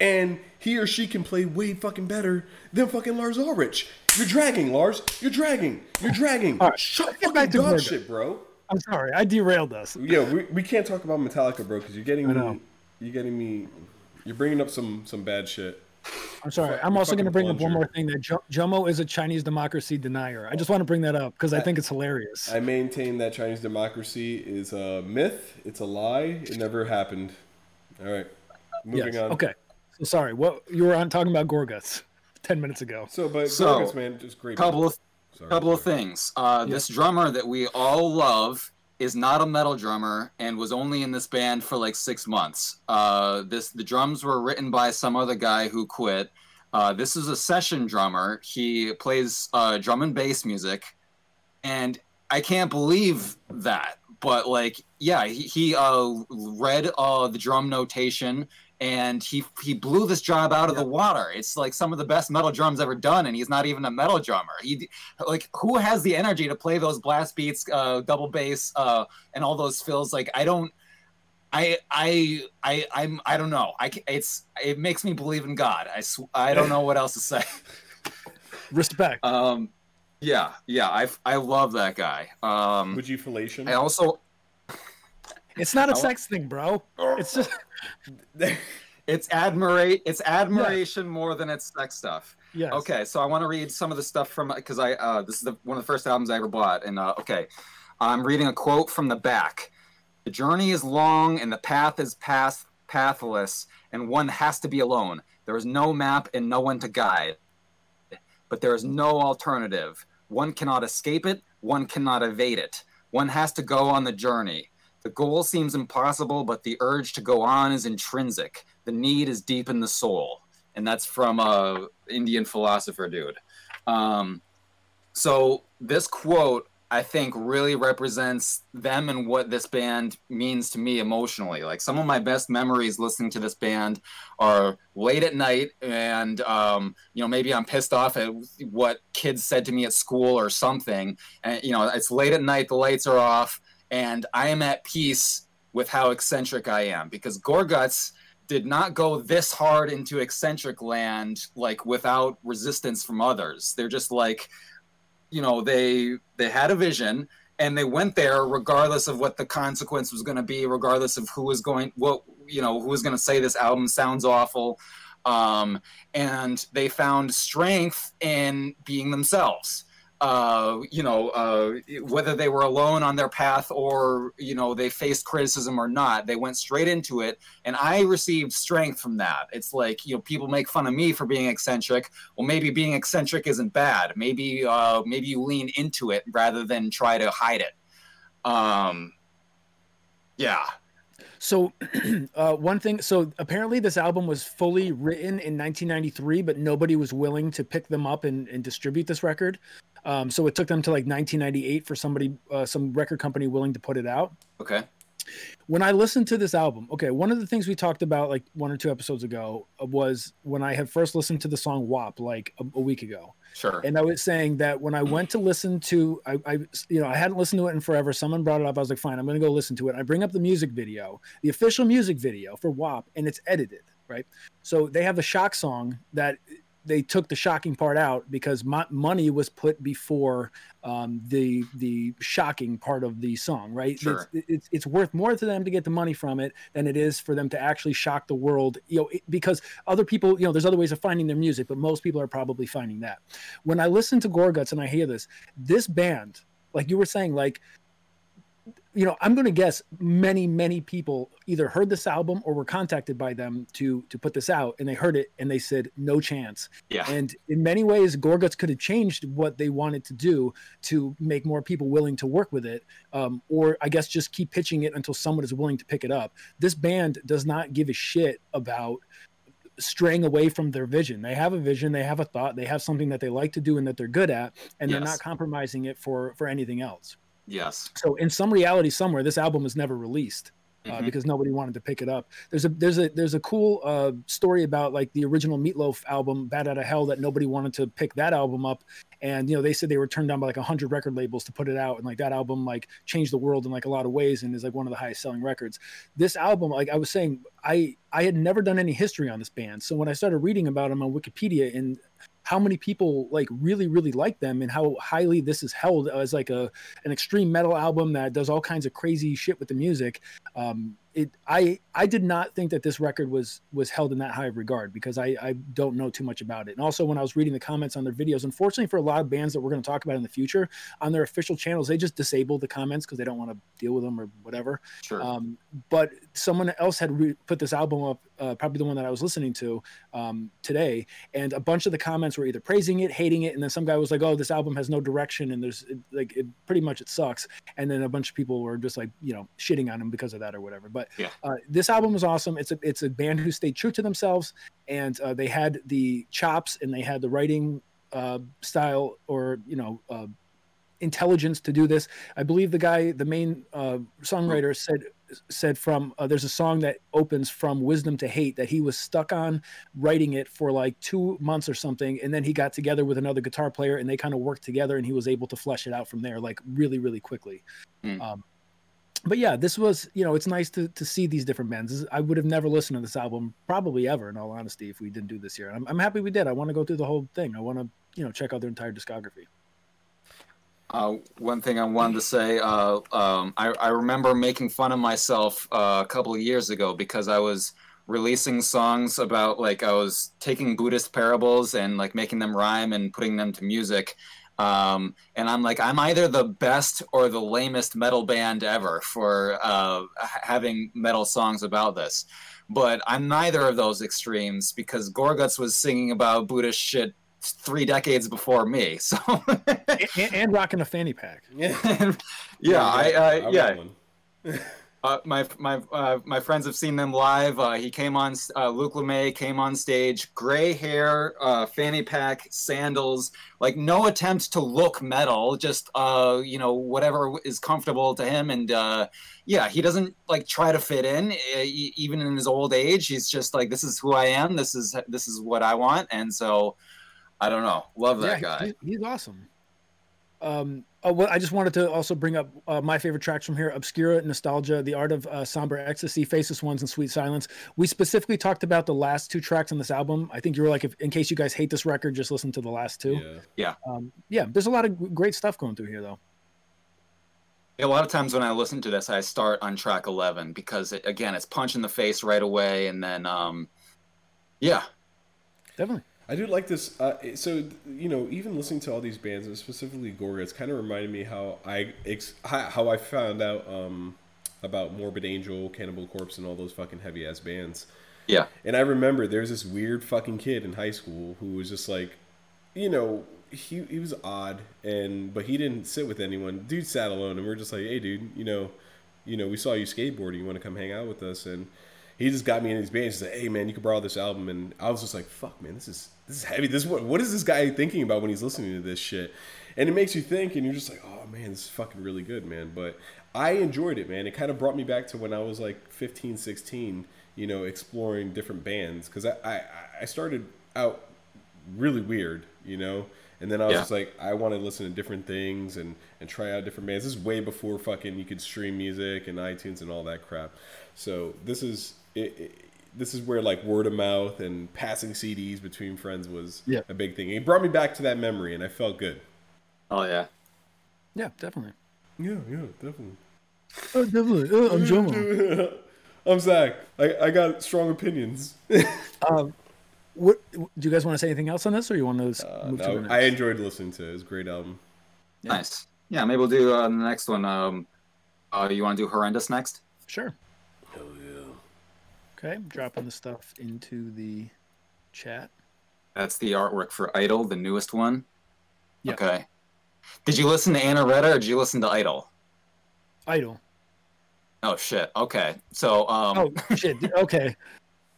and he or she can play way fucking better than fucking Lars Ulrich. You're dragging, Lars. You're dragging. You're dragging. All right, Shut let's get back fucking dog shit, bro. I'm sorry, I derailed us. Yeah, we, we can't talk about Metallica, bro, because you're getting I me. You're getting me. You're bringing up some some bad shit. I'm sorry. Fu- I'm also going to bring up one more thing that Jo- Jomo is a Chinese democracy denier. I just want to bring that up because I think it's hilarious. I maintain that Chinese democracy is a myth. It's a lie. It never happened. All right, moving Yes. on. Okay. So sorry. What you were on talking about Gorguts ten minutes ago. So, but So, Gorguts, man, just great. couple of Sorry, couple of things. Uh, This drummer that we all love is not a metal drummer and was only in this band for like six months. Uh, this the drums were written by some other guy who quit. Uh, this is a session drummer. He plays uh, drum and bass music, and I can't believe that. But like, yeah, he, he uh, read uh, the drum notation and he he blew this job out of the water. It's like some of the best metal drums ever done, and he's not even a metal drummer. He like who has the energy to play those blast beats, uh, double bass, uh, and all those fills? Like I don't. I I I I'm I don't know. I ca- it's it makes me believe in God. I sw- I don't know what else to say. Respect. Um, yeah, yeah. I I love that guy. Um, Would you fellation? I also It's not a I wa- sex thing, bro. It's just it's admirate it's admiration more than it's sex stuff. yes. Okay, so I want to read some of the stuff from because I uh, this is the, one of the first albums I ever bought, and uh, okay, I'm reading a quote from the back. The journey is long and the path is path pathless, and one has to be alone. There is no map and no one to guide, but there is no alternative. One cannot escape it. One cannot evade it. One has to go on the journey. The goal seems impossible, but the urge to go on is intrinsic. The need is deep in the soul and that's from a Indian philosopher dude. Um, so this quote, I think, really represents them and what this band means to me emotionally. Like some of my best memories listening to this band are late at night, and um, you know maybe I'm pissed off at what kids said to me at school or something, and you know it's late at night, the lights are off, and I am at peace with how eccentric I am because Gorguts did not go this hard into eccentric land like without resistance from others. They're just like you know they they had a vision and they went there regardless of what the consequence was going to be regardless of who was going what you know who was going to say this album sounds awful. Um, and they found strength in being themselves uh, you know, uh, whether they were alone on their path or, you know, they faced criticism or not, they went straight into it. And I received strength from that. It's like, you know, people make fun of me for being eccentric. Well, maybe being eccentric isn't bad. Maybe, uh, maybe you lean into it rather than try to hide it. Um, yeah. So, uh, one thing. So apparently, this album was fully written in 1993, but nobody was willing to pick them up and, and distribute this record. Um, so it took them to like 1998 for somebody, uh, some record company, willing to put it out. Okay. When I listened to this album, okay, one of the things we talked about like one or two episodes ago was when I had first listened to the song "WAP" like a, a week ago. Sure. and I was saying that when I went to listen to, I, I, you know, I hadn't listened to it in forever. Someone brought it up. I was like, fine, I'm going to go listen to it. I bring up the music video, the official music video for WAP, and it's edited, right? So they have the shock song that they took the shocking part out because mo- money was put before um, the the shocking part of the song, right? Sure. It's, it's it's worth more to them to get the money from it than it is for them to actually shock the world, you know, it, because other people, you know, there's other ways of finding their music, but most people are probably finding that when I listen to Gorguts and I hear this, this band, like you were saying, like, you know, I'm going to guess many, many people either heard this album or were contacted by them to to put this out, and they heard it and they said no chance. Yeah. And in many ways, Gorguts could have changed what they wanted to do to make more people willing to work with it, um, or I guess just keep pitching it until someone is willing to pick it up. This band does not give a shit about straying away from their vision. They have a vision, they have a thought, they have something that they like to do and that they're good at, and they're not compromising it for for anything else. Yes. So in some reality somewhere, this album was never released. uh, Mhm. because nobody wanted to pick it up. There's a there's a there's a cool uh, story about like the original Meatloaf album, Bat Out of Hell, that nobody wanted to pick that album up, and you know they said they were turned down by like hundred record labels to put it out, and like that album like changed the world in like a lot of ways and is like one of the highest selling records. This album, like I was saying, I I had never done any history on this band, so when I started reading about them on Wikipedia and how many people like really really like them and how highly this is held as like a an extreme metal album that does all kinds of crazy shit with the music um it i i did not think that this record was was held in that high of regard because i i don't know too much about it and also when i was reading the comments on their videos unfortunately for a lot of bands that we're going to talk about in the future on their official channels they just disable the comments because they don't want to deal with them or whatever Sure. um, but someone else had re- put this album up, uh, probably the one that I was listening to um, today, and a bunch of the comments were either praising it, hating it, and then some guy was like, "Oh, this album has no direction, and there's it, like it pretty much it sucks." And then a bunch of people were just like, you know, shitting on him because of that or whatever. But Yeah. uh, this album was awesome. It's a it's a band who stayed true to themselves, and uh, they had the chops and they had the writing uh, style or you know. Uh, intelligence to do this i believe the guy the main uh, songwriter said said from uh, there's a song that opens from wisdom to hate that he was stuck on writing it for like two months or something and then he got together with another guitar player and they kind of worked together and he was able to flesh it out from there like really really quickly. Hmm. um, but yeah this was you know it's nice to, to see these different bands. I would have never listened to this album probably ever in all honesty if we didn't do this year i'm, I'm happy we did. I want to go through the whole thing. I want to you know check out their entire discography Uh, one thing I wanted to say, uh, um, I, I remember making fun of myself uh, a couple of years ago because I was releasing songs about like I was taking Buddhist parables and like making them rhyme and putting them to music. Um, and I'm like, I'm either the best or the lamest metal band ever for uh, having metal songs about this. But I'm neither of those extremes because Gorguts was singing about Buddhist shit three decades before me. So and, and rocking a fanny pack Yeah, yeah, I, uh, got yeah. Uh, my my uh, my friends have seen them live. Uh, he came on. Uh, Luc Lemay came on stage, gray hair, uh, fanny pack, sandals, like no attempt to look metal, just uh, you know whatever is comfortable to him. And uh, yeah, he doesn't like try to fit in, uh, e- even in his old age. He's just like, this is who I am. This is this is what I want. And so, I don't know. Love that yeah, guy. He's, he's awesome. Um, oh, well, I just wanted to also bring up uh, my favorite tracks from here: Obscura, Nostalgia, The Art of uh, Somber Ecstasy, Faceless Ones, and Sweet Silence. We specifically talked about the last two tracks on this album. I think you were like, if, in case you guys hate this record, just listen to the last two. Yeah. Um, yeah, there's a lot of great stuff going through here, though. A lot of times when I listen to this, I start on track 11 because it, again, it's punch in the face right away, and then um, yeah, Definitely. I do like this. Uh, so you know, even listening to all these bands, and specifically Gorga, it's kind of reminded me how I ex- how I found out um, about Morbid Angel, Cannibal Corpse, and all those fucking heavy ass bands. yeah, And I remember there's this weird fucking kid in high school who was just like, you know, he he was odd and but he didn't sit with anyone. Dude sat alone, and we are just like, hey, dude, you know, you know, we saw you skateboarding. You want to come hang out with us? And he just got me in his band. He said, hey, man, you can borrow this album. And I was just like, fuck, man, this is this is heavy. This is what what is this guy thinking about when he's listening to this shit? And it makes you think, and you're just like, oh man, this is fucking really good, man. But I enjoyed it, man. It kind of brought me back to when I was like 15, 16, you know, exploring different bands because I, I I started out really weird, you know. And then I was Yeah. just like, I want to listen to different things and, and try out different bands. This is way before fucking you could stream music and iTunes and all that crap. So this is it, it, this is where like word of mouth and passing CDs between friends was Yeah. a big thing. It brought me back to that memory, and I felt good. oh yeah. Yeah, definitely. Yeah, yeah, definitely. Oh, definitely. Oh, I'm Jomo. I'm Zach. I, I got strong opinions. um, what do you guys want to say anything else on this, or you want to Uh, move to the next? I enjoyed listening to it. It was a great album. Yeah. Nice. Yeah, maybe we'll do uh, the next one. Um, uh, you want to do horrendous next? Sure. Hell yeah. Okay, dropping the stuff into the chat. That's the artwork for Idol, the newest one. Yeah. Okay. Did you listen to Anareta or did you listen to Idol? Idol. Oh shit. Okay. So um, Oh shit. Okay.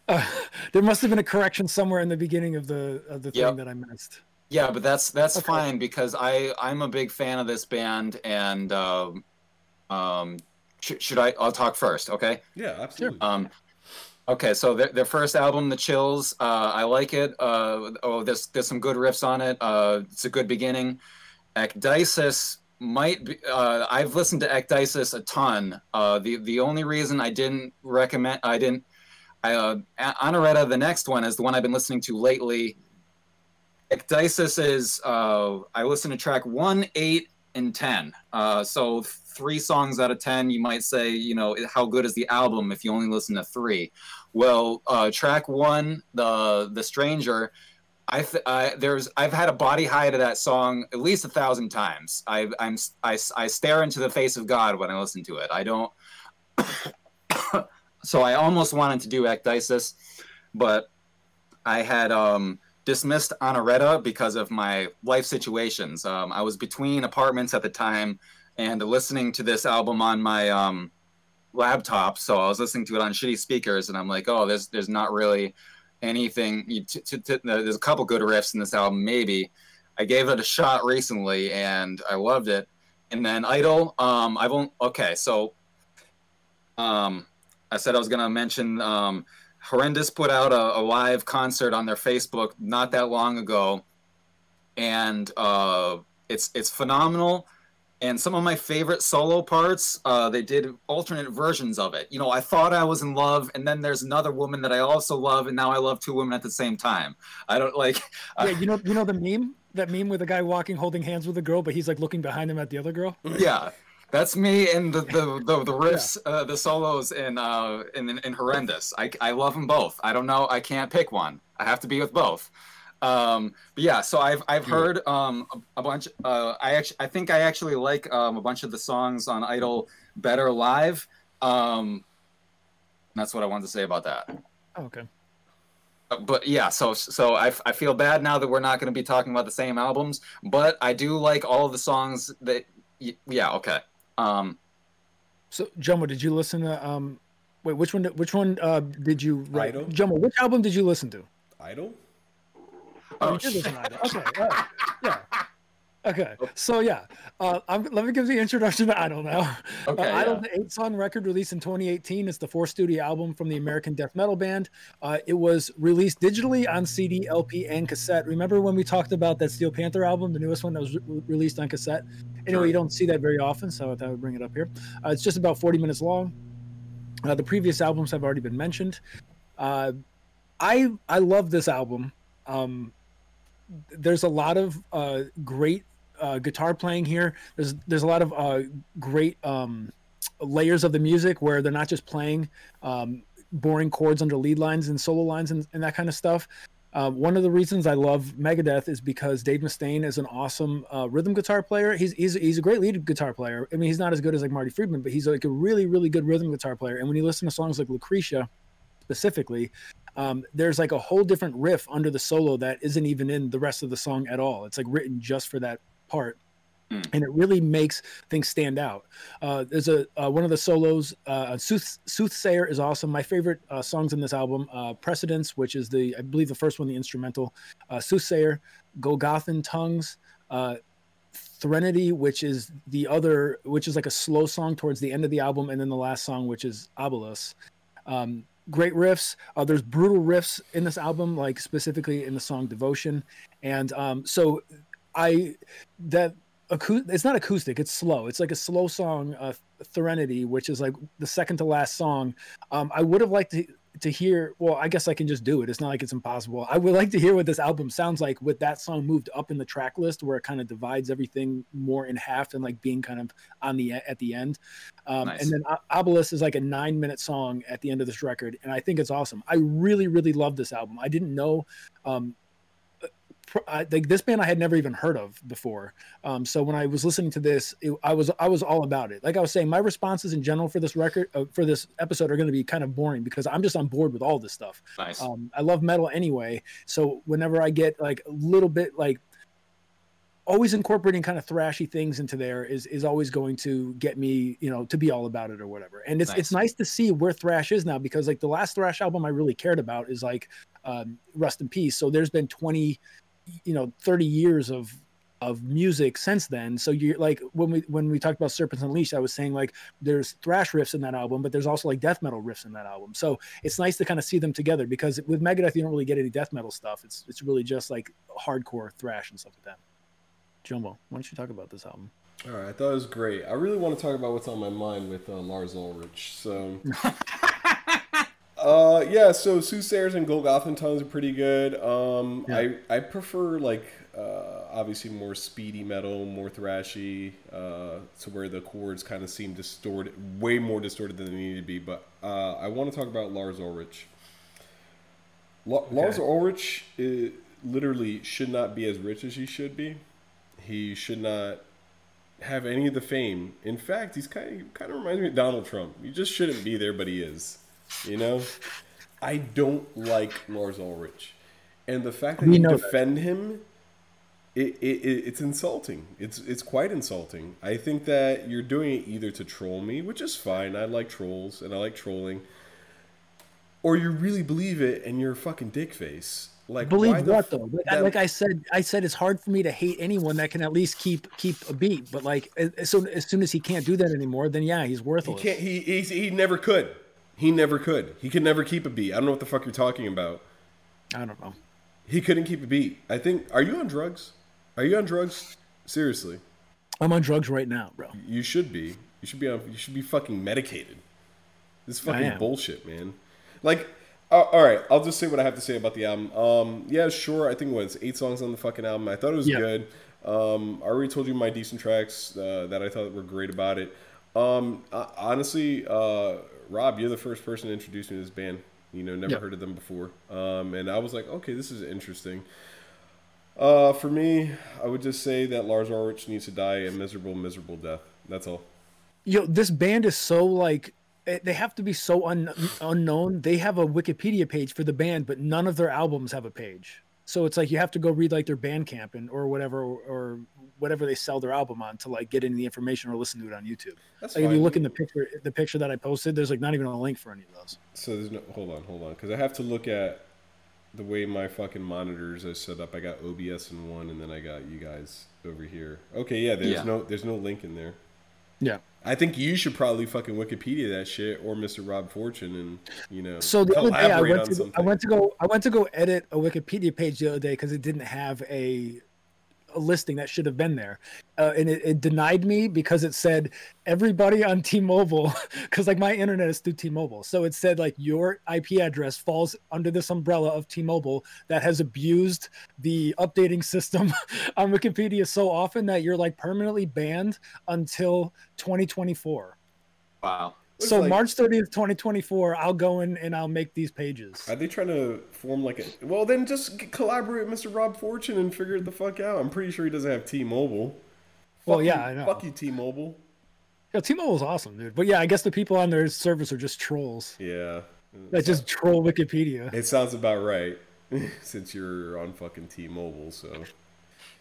Uh, there must have been a correction somewhere in the beginning of the of the thing Yep. that I missed. Yeah, but that's that's Okay. fine because I I'm a big fan of this band and um, um, Sh- should I? I'll talk first. Okay. Yeah, absolutely. Um, okay, so their, their first album, The Chills, uh, I like it. Uh, oh, there's there's some good riffs on it. Uh, it's a good beginning. Ecdysis might be. Uh, I've listened to Ecdysis a ton. Uh, the the only reason I didn't recommend, I didn't. I, uh, the next one is the one I've been listening to lately. Ecdysis is. I listen to track one, eight, and ten. So three songs out of ten, you might say, you know, how good is the album if you only listen to three? Well, uh, track one, the the stranger, I, th- I there's I've had a body high to that song at least a thousand times. I I'm I, I stare into the face of God when I listen to it. I don't. so I almost wanted to do Ecdysis, but I had um dismissed Anareta because of my life situations. Um, I was between apartments at the time and listening to this album on my um, laptop. So I was listening to it on shitty speakers, and I'm like, oh, there's there's not really anything. T- t- t- there's a couple good riffs in this album, maybe. I gave it a shot recently, and I loved it. And then Idol, um, I've only okay, so um, I said I was gonna mention um, Horrendous put out a, a, live concert on their Facebook not that long ago, and uh, it's it's phenomenal. And some of my favorite solo parts, uh, they did alternate versions of it. You know, I thought I was in love, and then there's another woman that I also love, and now I love two women at the same time. I don't like. Yeah, you know, you know the meme, that meme with the guy walking, holding hands with a girl, but he's like looking behind him at the other girl. Yeah, that's me and the the the, the riffs, yeah. uh, the solos in uh in, in, in horrendous. I I love them both. I don't know. I can't pick one. I have to be with both. Um, but yeah, so I've I've heard um a, a bunch. Uh, I actually I think I actually like um a bunch of the songs on Idol better live. Um, that's what I wanted to say about that. Oh, okay. Uh, but yeah, so so I, I feel bad now that we're not going to be talking about the same albums, but I do like all of the songs that. Yeah. Okay. Um, so, Jumbo, did you listen to? Um, wait, which one? Which one uh, did you write? Idol. Jomo, which album did you listen to? Idol. Oh, you did listen to Idol. Okay. Right. Yeah. Okay, so yeah, uh, let me give the introduction to Idol now. Okay, uh, Idol, yeah. the eight-song record released in 2018. It's the fourth studio album from the American death metal band. Uh, it was released digitally on CD, LP, and cassette. Remember when we talked about that Steel Panther album, the newest one that was re- released on cassette? Anyway, sure. you don't see that very often, so I thought I would bring it up here. Uh, it's just about 40 minutes long. Uh, the previous albums have already been mentioned. Uh, I I love this album. Um, there's a lot of uh, great uh, guitar playing here. There's there's a lot of uh, great um, layers of the music where they're not just playing um, boring chords under lead lines and solo lines and, and that kind of stuff. Uh, one of the reasons I love Megadeth is because Dave Mustaine is an awesome uh, rhythm guitar player. He's, he's he's a great lead guitar player. I mean, he's not as good as like Marty Friedman, but he's like a really really good rhythm guitar player. And when you listen to songs like Lucretia, specifically, um, there's like a whole different riff under the solo that isn't even in the rest of the song at all. It's like written just for that part. Mm. And it really makes things stand out. Uh, there's a uh, one of the solos. Uh, Sooth, Soothsayer is awesome. My favorite uh, songs in this album: uh, Precedence, which is the I believe the first one, the instrumental. Uh, Soothsayer, Golgothan Tongues, Threnody, which is the other, which is like a slow song towards the end of the album, and then the last song, which is Obolus. Um, great riffs. Uh, there's brutal riffs in this album, like specifically in the song "Devotion," and um, so I that it's not acoustic; it's slow. It's like a slow song, uh, "Threnody," which is like the second to last song. Um, I would have liked to to hear well i guess i can just do it. It's not like it's impossible. I would like to hear what this album sounds like with that song moved up in the track list where it kind of divides everything more in half and like being kind of on the at the end. Um, nice. and then Obolus is like a nine minute song at the end of this record and i think it's awesome. I really really love this album. I didn't know um, I, like this band I had never even heard of before. Um, so when I was listening to this, it, I was I was all about it. Like I was saying, my responses in general for this record uh, for this episode are going to be kind of boring because I'm just on board with all this stuff. Nice. Um, I love metal anyway, so whenever I get like a little bit like always incorporating kind of thrashy things into there is is always going to get me you know to be all about it or whatever and it's nice. it's nice to see where thrash is now because like the last thrash album i really cared about is like um, rust in peace so there's been 20 you know 30 years of of music since then. So you're like when we when we talked about Serpents Unleashed, I was saying like there's thrash riffs in that album, but there's also like death metal riffs in that album. So it's nice to kind of see them together because with Megadeth you don't really get any death metal stuff. It's it's really just like hardcore thrash and stuff like that. Jumbo, why don't you talk about this album? All right, I thought it was great. I really want to talk about what's on my mind with uh, Lars Ulrich. So, uh, yeah, so Soothsayers and Golgothan tongues are pretty good. Um, Yeah. I I prefer like uh, obviously more speedy metal, more thrashy, uh, to where the chords kind of seem distorted, way more distorted than they need to be. But uh, I want to talk about Lars Ulrich. La- Lars Ulrich uh literally should not be as rich as he should be. He should not have any of the fame. In fact, he's kind of kind of reminds me of Donald Trump. He just shouldn't be there, but he is. You know, I don't like Lars Ulrich, and the fact that We you know that. defend him, it, it, it it's insulting. It's it's quite insulting. I think that you're doing it either to troll me, which is fine. I like trolls and I like trolling, or you really believe it and you're a fucking dick face. Like Believe what though? Like, I- that- like I said, I said it's hard for me to hate anyone that can at least keep keep a beat. But like as as soon as he can't do that anymore, then yeah, he's worthless. He can't. He, he he never could. He never could. He could never keep a beat. I don't know what the fuck you're talking about. I don't know. He couldn't keep a beat. I think. Are you on drugs? Are you on drugs? Seriously, I'm on drugs right now, bro. you should be. You should be on. You should be fucking medicated. This is fucking bullshit, man. Like, uh, all right. I'll just say what I have to say about the album. Um, yeah, sure. I think what it's eight songs on the fucking album. I thought it was Yeah. good. Um, I already told you my decent tracks uh, that I thought were great about it. Um, honestly, uh, Rob, you're the first person to introduce me to this band. You know, never Yeah. heard of them before. Um, and I was like, okay, this is interesting. Uh, for me, I would just say that Lars Ulrich needs to die a miserable, miserable death. That's all. Yo, this band is so like eh, they have to be so un- unknown. They have a Wikipedia page for the band, but none of their albums have a page. So it's like you have to go read like their Bandcamp and or whatever or whatever they sell their album on to like get any information or listen to it on YouTube. That's Like if you look in the picture, the picture that I posted, there's like not even a link for any of those. So there's no hold on, hold on, because I have to look at the way my fucking monitors are set up. I got OBS in one, and then I got you guys over here. Okay, yeah, there's Yeah. no there's no link in there. Yeah. I think you should probably fucking Wikipedia that shit, or Mr. Rob Fortune, and you know. So the other day I went to something. I went to go I went to go edit a Wikipedia page the other day because it didn't have a a listing that should have been there, uh, and it, it denied me because it said everybody on T-Mobile because like my internet is through T-Mobile, so it said like your IP address falls under this umbrella of T-Mobile that has abused the updating system on Wikipedia so often that you're like permanently banned until 2024. Wow. It's So like- March 30th, 2024, I'll go in and I'll make these pages. Are they trying to form like a? Well, then just collaborate with Mr. Rob Fortune and figure it the fuck out. I'm pretty sure he doesn't have T-Mobile. Well, yeah, you- I know. Fuck you, T-Mobile. Yeah, T-Mobile's awesome, dude. But yeah, I guess the people on their service are just trolls Yeah. that just troll Wikipedia. It sounds about right. Since you're on fucking T-Mobile, so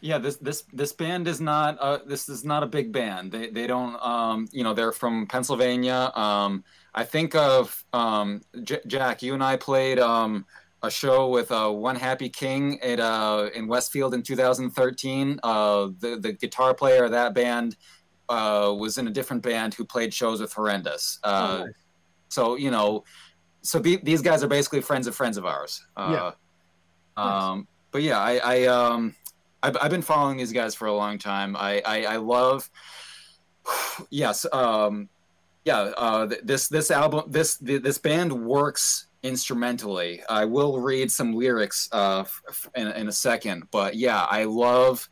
Yeah, this this this band is not uh this is not a big band. They they don't um you know they're from Pennsylvania. Um I think of um J- Jack. You and I played um a show with uh One Happy King at uh in Westfield in 2013. Uh the the guitar player of that band uh was in a different band who played shows with Horrendous. Uh Oh, nice. so you know so be, these guys are basically friends of friends of ours. Uh, Yeah. Um, but yeah, I, I um, I've, I've been following these guys for a long time. I, I, I love, yes, um, yeah. Uh, this this album, this this band works instrumentally. I will read some lyrics uh, in, in a second, but yeah, I love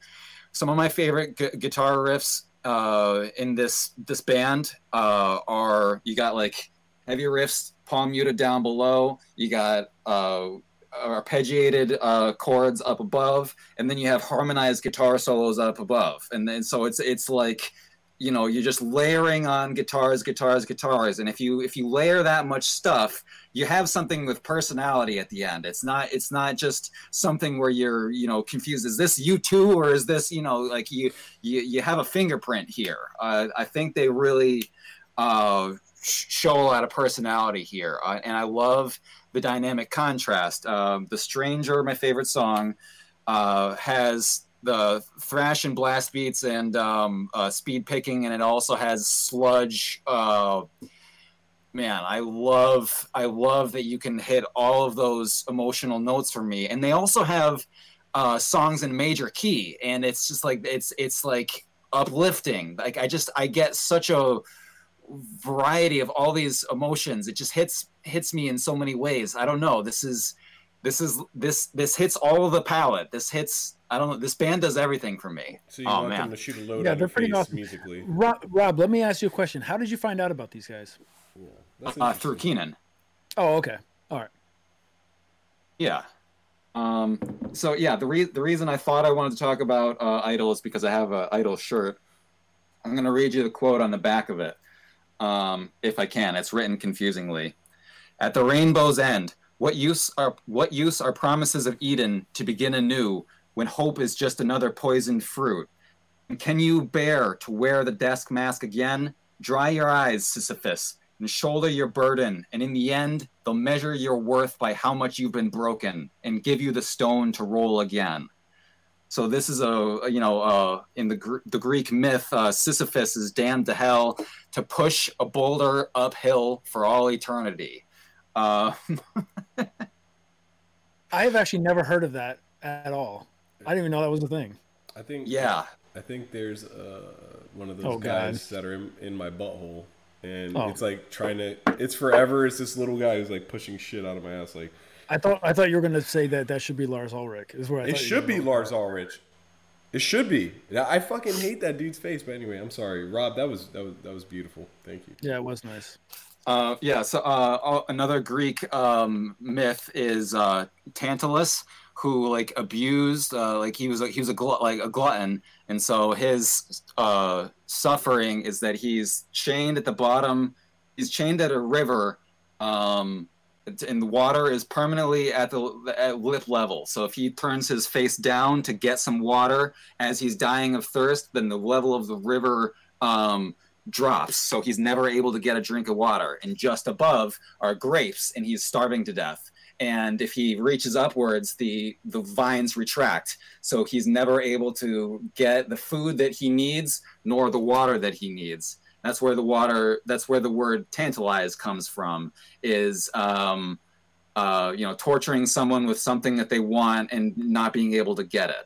some of my favorite gu- guitar riffs uh, in this this band uh, are you got like heavy riffs palm muted down below. You got uh, arpeggiated uh, chords up above, and then you have harmonized guitar solos up above. And then so it's it's like you know you're just layering on guitars, guitars, guitars. And if you if you layer that much stuff, you have something with personality at the end. It's not it's not just something where you're you know confused. Is this you two or is this you know like you you you have a fingerprint here? Uh, I think they really uh, show a lot of personality here, uh, and I love the dynamic contrast. Um, the Stranger, my favorite song, uh, has the thrash and blast beats and um, uh, speed picking, and it also has sludge. Uh, man, I love I love that you can hit all of those emotional notes for me, and they also have uh, songs in major key, and it's just like it's it's like uplifting. Like I just I get such a variety of all these emotions. It just hits hits me in so many ways. I don't know. This is this is this this hits all of the palette. This hits I don't know. This band does everything for me. So you oh want man. them to shoot a load Yeah, they're pretty face awesome. musically? Rob, Rob, let me ask you a question. How did you find out about these guys? Yeah, that's uh, through interesting. Keenan. Oh, okay. All right. Yeah. Um, so yeah, the re- the reason I thought I wanted to talk about uh, Idol is because I have a Idol shirt. I'm gonna read you the quote on the back of it, um, if I can. It's written confusingly. At the rainbow's end, what use are what use are promises of Eden to begin anew when hope is just another poisoned fruit? And can you bear to wear the desk mask again? Dry your eyes, Sisyphus, and shoulder your burden, and in the end, they'll measure your worth by how much you've been broken and give you the stone to roll again. So this is a you know uh, in the Gr- the Greek myth, uh, Sisyphus is damned to hell to push a boulder uphill for all eternity. Uh, I have actually never heard of that at all. I didn't even know that was a thing. I think. yeah, I think there's uh, one of those Oh, God. guys that are in, in my butthole, and Oh. it's like trying to. It's forever. It's this little guy who's like pushing shit out of my ass. Like I thought I thought you were going to say that that should be Lars Ulrich. Is where I it should be. Lars Ulrich. It should be. Yeah, I fucking hate that dude's face. But anyway, I'm sorry, Rob. That was that was that was beautiful. Thank you. Yeah, it was nice. Uh, yeah. So uh, another Greek um, myth is uh, Tantalus, who like abused, uh, like he was he was a like a glutton, and so his uh, suffering is that he's chained at the bottom. He's chained at a river, um, and the water is permanently at the at lip level. So if he turns his face down to get some water as he's dying of thirst, then the level of the river um, drops, so he's never able to get a drink of water. And just above are grapes, and he's starving to death. And if he reaches upwards, the the vines retract, so he's never able to get the food that he needs nor the water that he needs. That's where the water. That's where the word tantalize comes from. Is um, uh, you know torturing someone with something that they want and not being able to get it.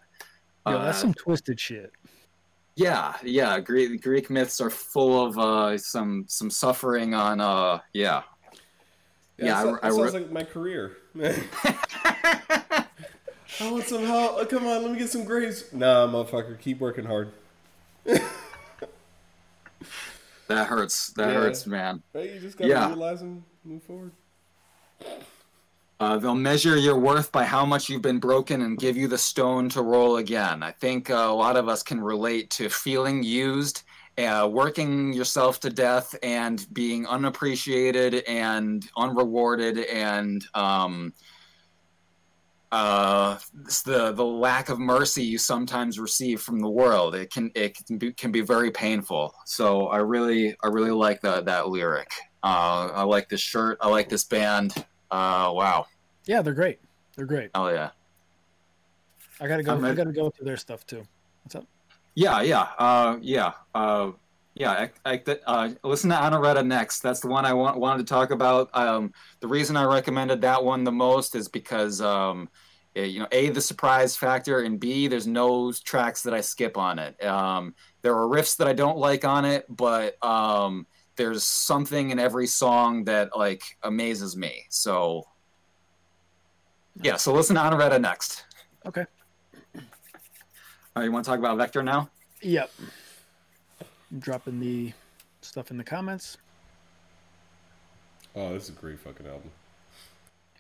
Yeah, that's Uh, some twisted shit. Yeah, yeah. Greek Greek myths are full of uh, some some suffering on. Uh, yeah. Yeah, that, I- I sounds like my career. I want some help. Oh, come on, let me get some grapes. Nah, motherfucker, keep working hard. That hurts. That Yeah. hurts, man. Right? You just gotta Yeah. realize and move forward. Uh, they'll measure your worth by how much you've been broken and give you the stone to roll again. I think uh, a lot of us can relate to feeling used, uh, working yourself to death, and being unappreciated and unrewarded, and um, uh, the the lack of mercy you sometimes receive from the world. It can it can be, can be very painful. So I really I really like that that lyric. Uh, I like this shirt. I like this band. Uh, wow. Yeah, they're great. They're great. Oh yeah. I gotta go. I'm I gotta go through their stuff too. What's up? Yeah, yeah, uh, yeah, uh, yeah. I, I, uh, listen to Anareta next. That's the one I want, wanted to talk about. Um, the reason I recommended that one the most is because, um, eh, you know, a the surprise factor, and b there's no tracks that I skip on it. Um, there are riffs that I don't like on it, but um, there's something in every song that like amazes me. So, yeah. So listen to Anareta next. Okay. All right, you want to talk about Vektor now? Yep. I'm dropping the stuff in the comments. Oh, this is a great fucking album.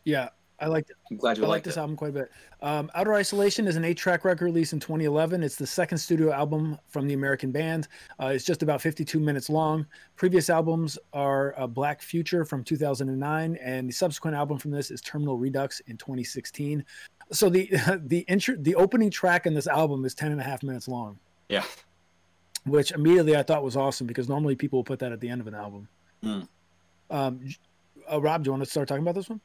Yeah, I like I'm glad you I like liked this it. album quite a bit. Um, Outer Isolation is an eight-track record released in 2011. It's the second studio album from the American band. Uh, it's just about 52 minutes long. Previous albums are uh, Black Future from 2009, and the subsequent album from this is Terminal Redux in 2016. So the the intro, the opening track in this album is 10 and a half minutes long, Yeah. which immediately I thought was awesome because normally people will put that at the end of an album. Hmm. Um, uh, Rob, do you want to start talking about this one?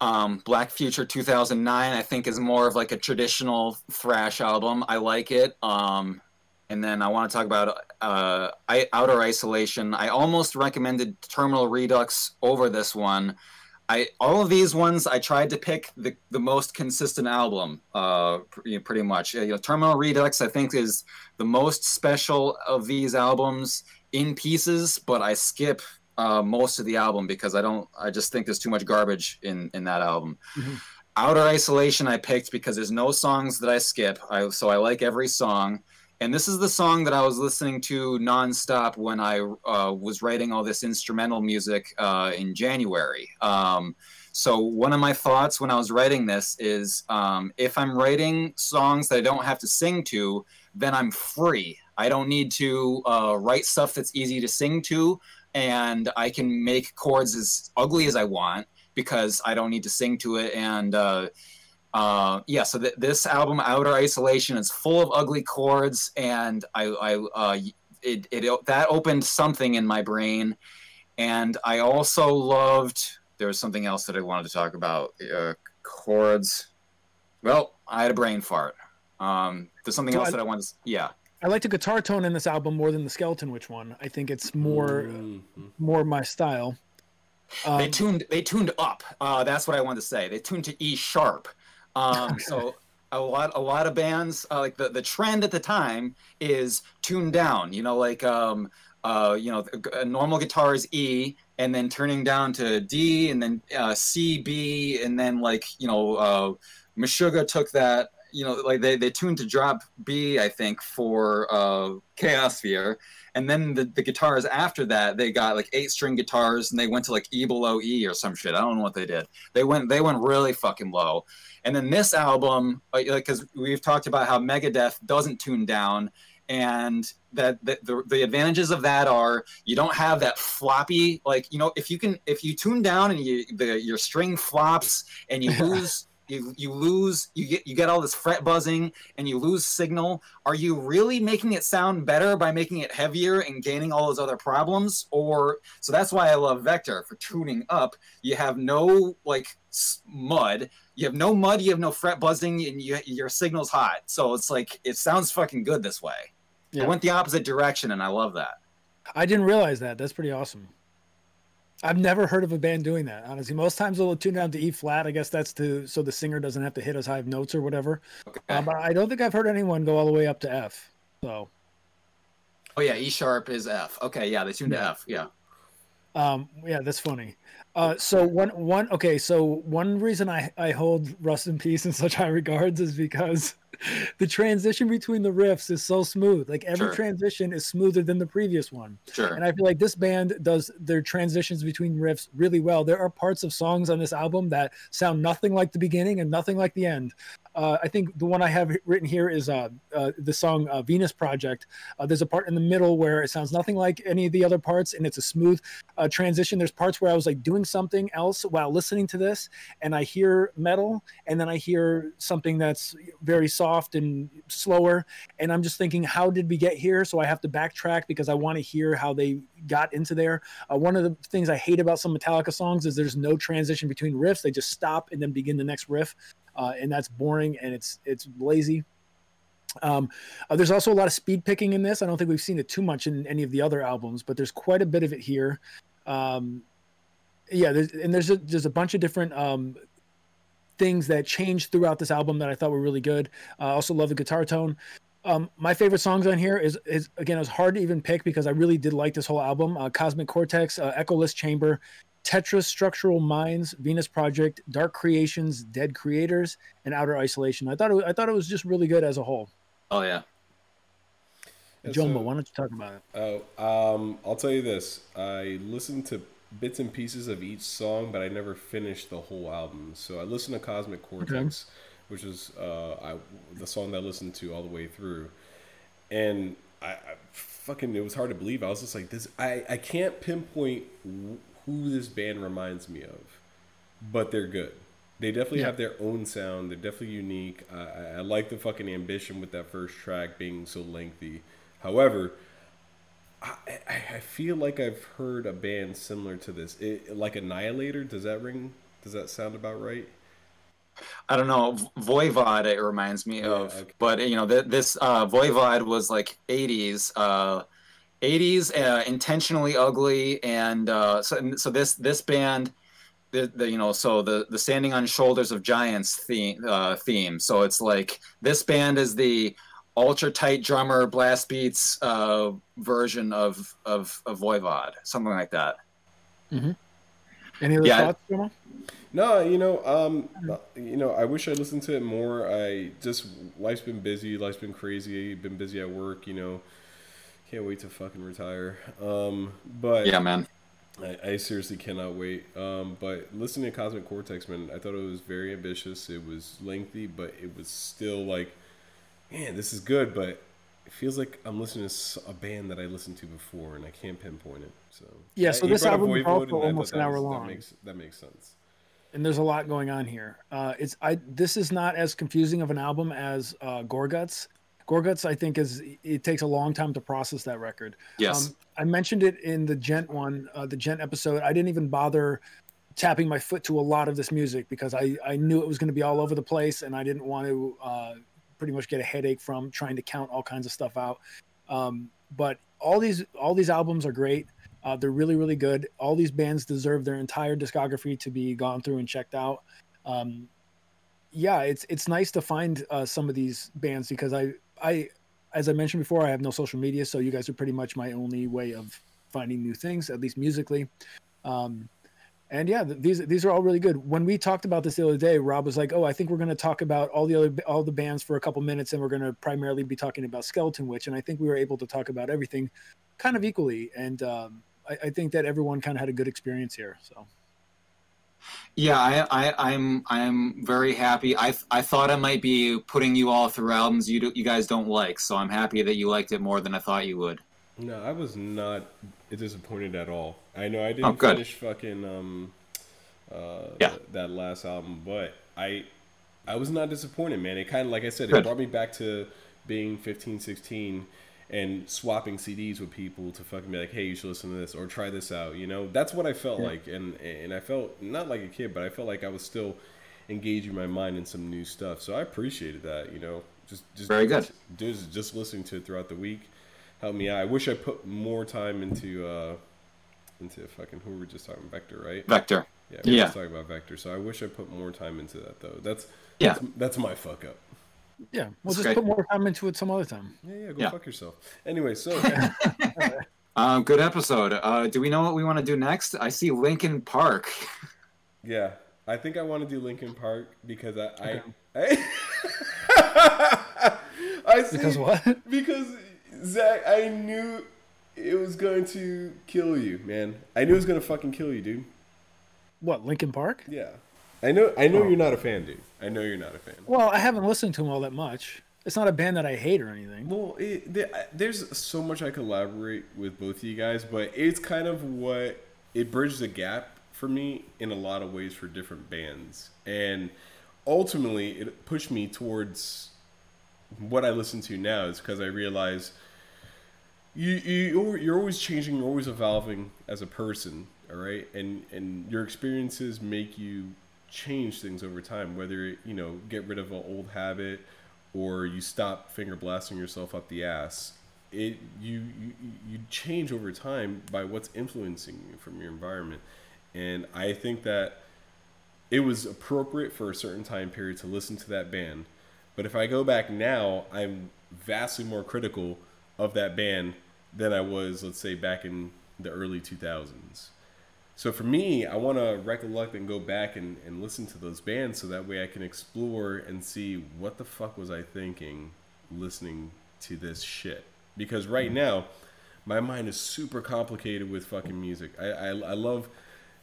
Um, Black Future 2009, I think, is more of like a traditional thrash album. I like it. Um, and then I want to talk about uh, I, Outer Isolation. I almost recommended Terminal Redux over this one. I all of these ones I tried to pick the, the most consistent album, uh, pretty much. You know, Terminal Redux I think is the most special of these albums in pieces, but I skip uh, most of the album because I don't. I just think there's too much garbage in in that album. Mm-hmm. Outer Isolation I picked because there's no songs that I skip. I so I like every song. And this is the song that I was listening to nonstop when I uh, was writing all this instrumental music uh, in January. Um, so one of my thoughts when I was writing this is um, if I'm writing songs that I don't have to sing to, then I'm free. I don't need to uh, write stuff that's easy to sing to, and I can make chords as ugly as I want because I don't need to sing to it. And uh, uh, yeah, so th- this album, Outer Isolation, is full of ugly chords, and I, I uh, it, it that opened something in my brain, and I also loved. There was something else that I wanted to talk about. Uh, chords. Well, I had a brain fart. Um, there's something so else I, that I wanted. To, yeah. I like the guitar tone in this album more than the skeleton witch one. I think it's more mm-hmm. more my style. Um, they tuned they tuned up. Uh, that's what I wanted to say. They tuned to E sharp. Um, so a lot a lot of bands uh, like the the trend at the time is tuned down. You know, like um, uh, you know, a normal guitar is E, and then turning down to D, and then uh, C, B, and then like you know, uh, Meshuggah took that. You know, like they, they tuned to drop B, I think, for uh, Chaosphere, and then the, the guitars after that, they got like eight string guitars, and they went to like E below E or some shit. I don't know what they did. They went they went really fucking low, and then this album, because uh, we've talked about how Megadeth doesn't tune down, and that, that the, the advantages of that are you don't have that floppy like you know if you can if you tune down and you the your string flops and you lose you you lose you get you get all this fret buzzing and you lose signal. Are you really making it sound better by making it heavier and gaining all those other problems? Or so that's why i love Vektor for tuning up. You have no like mud. You have no mud you have no fret buzzing and you, your signal's hot. So it's like it sounds fucking good this way. Yeah. it went the opposite direction and i love that. I didn't realize that. That's pretty awesome I've never heard of a band doing that. Honestly, most times they'll tune down to E flat. I guess that's to so the singer doesn't have to hit as high of notes or whatever. Okay. But I don't think I've heard anyone go all the way up to F. So. Oh yeah, E sharp is F. Okay, yeah, they tune yeah. to F. Yeah. Um, yeah, that's funny. Uh, so one one okay, so one reason I I hold Rust in Peace in such high regards is because the transition between the riffs is so smooth. Like every sure. transition is smoother than the previous one. Sure. And I feel like this band does their transitions between riffs really well. There are parts of songs on this album that sound nothing like the beginning and nothing like the end. Uh, I think the one I have written here is uh, uh, the song uh, Venus Project. Uh, there's a part in the middle where it sounds nothing like any of the other parts, and it's a smooth uh, transition. There's parts where I was like doing something else while listening to this, and I hear metal, and then I hear something that's very soft and slower, and I'm just thinking, how did we get here? So I have to backtrack because I want to hear how they got into there. one of the things I hate about some Metallica songs is there's no transition between riffs; they just stop and then begin the next riff uh, and that's boring and it's it's lazy. Um, uh, there's also a lot of speed picking in this. I don't think we've seen it too much in any of the other albums, but there's quite a bit of it here. Um, yeah, there's, and there's a, there's a bunch of different um, things that changed throughout this album that I thought were really good. Uh, I also love the guitar tone. Um, my favorite songs on here is, is again, it was hard to even pick because I really did like this whole album. Uh, Cosmic Cortex, uh, Echoless Chamber, Tetrastructural Minds, Venus Project, Dark Creations, Dead Creators, and Outer Isolation. I thought it, I thought it was just really good as a whole. Oh yeah. JoMo, so, why don't you talk about it? Oh, um, I'll tell you this. I listened to bits and pieces of each song, but I never finished the whole album. So I listened to Cosmic Cortex, okay. which is uh, I, the song that I listened to all the way through, and I, I fucking it was hard to believe. I was just like this. I I can't pinpoint who this band reminds me of, but they're good. They definitely yeah. have their own sound. They're definitely unique. I, I like the fucking ambition with that first track being so lengthy. However, I, I feel like I've heard a band similar to this, it, like Annihilator. Does that ring? Does that sound about right? I don't know. Voivod it reminds me Yeah, of, okay. but you know, th- this uh, Voivod was like '80s, uh, '80s, uh, intentionally ugly, and uh, so so this this band, the, the you know, so the the standing on shoulders of giants theme uh, theme. So it's like this band is the ultra tight drummer blast beats uh, version of of of Voivod, something like that. Any other Yeah. thoughts, Jomo? No, you know, um, you know, I wish I listened to it more. I just life's been busy, life's been crazy, been busy at work. You know, can't wait to fucking retire. Um, but Yeah, man. I, I seriously cannot wait. Um, but listening to Cosmic Cortex, man, I thought it was very ambitious. It was lengthy, but it was still like, man, this is good. But it feels like I'm listening to a band that I listened to before, and I can't pinpoint it. So Yeah, so you this album is also and I thought almost an hour was- long. That makes that makes sense. and there's a lot going on here. Uh, it's I this is not as confusing of an album as uh, Gorguts. Gorguts, I think, is it takes a long time to process that record. Yes. Um, I mentioned it in the Djent one, uh, the Djent episode. I didn't even bother tapping my foot to a lot of this music because I, I knew it was going to be all over the place and I didn't want to uh, pretty much get a headache from trying to count all kinds of stuff out. Um, but all these all these albums are great. Uh, they're really really good. All these bands deserve their entire discography to be gone through and checked out. Um, yeah, it's it's nice to find uh, some of these bands because I I as I mentioned before, I have no social media, so you guys are pretty much my only way of finding new things, at least musically. Um, and yeah, th- these these are all really good. When we talked about this the other day, Rob was like, "Oh, I think we're going to talk about all the other all the bands for a couple minutes, and we're going to primarily be talking about Skeleton Witch." And I think we were able to talk about everything kind of equally. And um, I, I think that everyone kind of had a good experience here. So Yeah, I, I, I'm I'm very happy. I I thought I might be putting you all through albums you do, you guys don't like, so I'm happy that you liked it more than I thought you would. No, I was not disappointed at all. I know I didn't Oh, finish fucking um uh Yeah. th- that last album, but I I was not disappointed, man. It kind of like I said, it Good. brought me back to being 15, 16 and swapping CDs with people to fucking be like, "Hey, you should listen to this or try this out." You know, that's what I felt like, and and I felt not like a kid, but I felt like I was still engaging my mind in some new stuff. So I appreciated that. You know, just just Very good. Just just listening to it throughout the week helped me out. I wish I put more time into uh into fucking who were we just talking Vektor, right? Vektor. Yeah, we were Yeah. just talking about Vektor. So I wish I put more time into that though. That's Yeah. that's, that's my fuck up. yeah, we'll That's just great. put more time into it some other time. Yeah, yeah, go Yeah. fuck yourself. Anyway, so Um, good episode. Uh, do we know what we want to do next? I see Linkin Park. yeah, I think I want to do Linkin Park because I Okay. I I, I see, Because what? Because Zach, I knew it was going to kill you, man. I knew it was gonna fucking kill you, dude. What Linkin Park? Yeah, I know. I know Oh. you're not a fan, dude. I know you're not a fan. Well, I haven't listened to them all that much. It's not a band that I hate or anything. Well, it, there, there's so much I collaborate with both of you guys, but it's kind of what it bridges a gap for me in a lot of ways for different bands, and ultimately it pushed me towards what I listen to now. Is because I realize you you you're always changing, you're always evolving as a person, all right, and and your experiences make you change things over time. Whether you know get rid of an old habit or you stop finger blasting yourself up the ass. It you you you change over time by what's influencing you from your environment, and I think that it was appropriate for a certain time period to listen to that band. But if I go back now, I'm vastly more critical of that band than I was, let's say, back in the early 2000s. So for me, I want to recollect and go back and, and listen to those bands so that way I can explore and see what the fuck was I thinking listening to this shit. Because right now, my mind is super complicated with fucking music. I, I, I love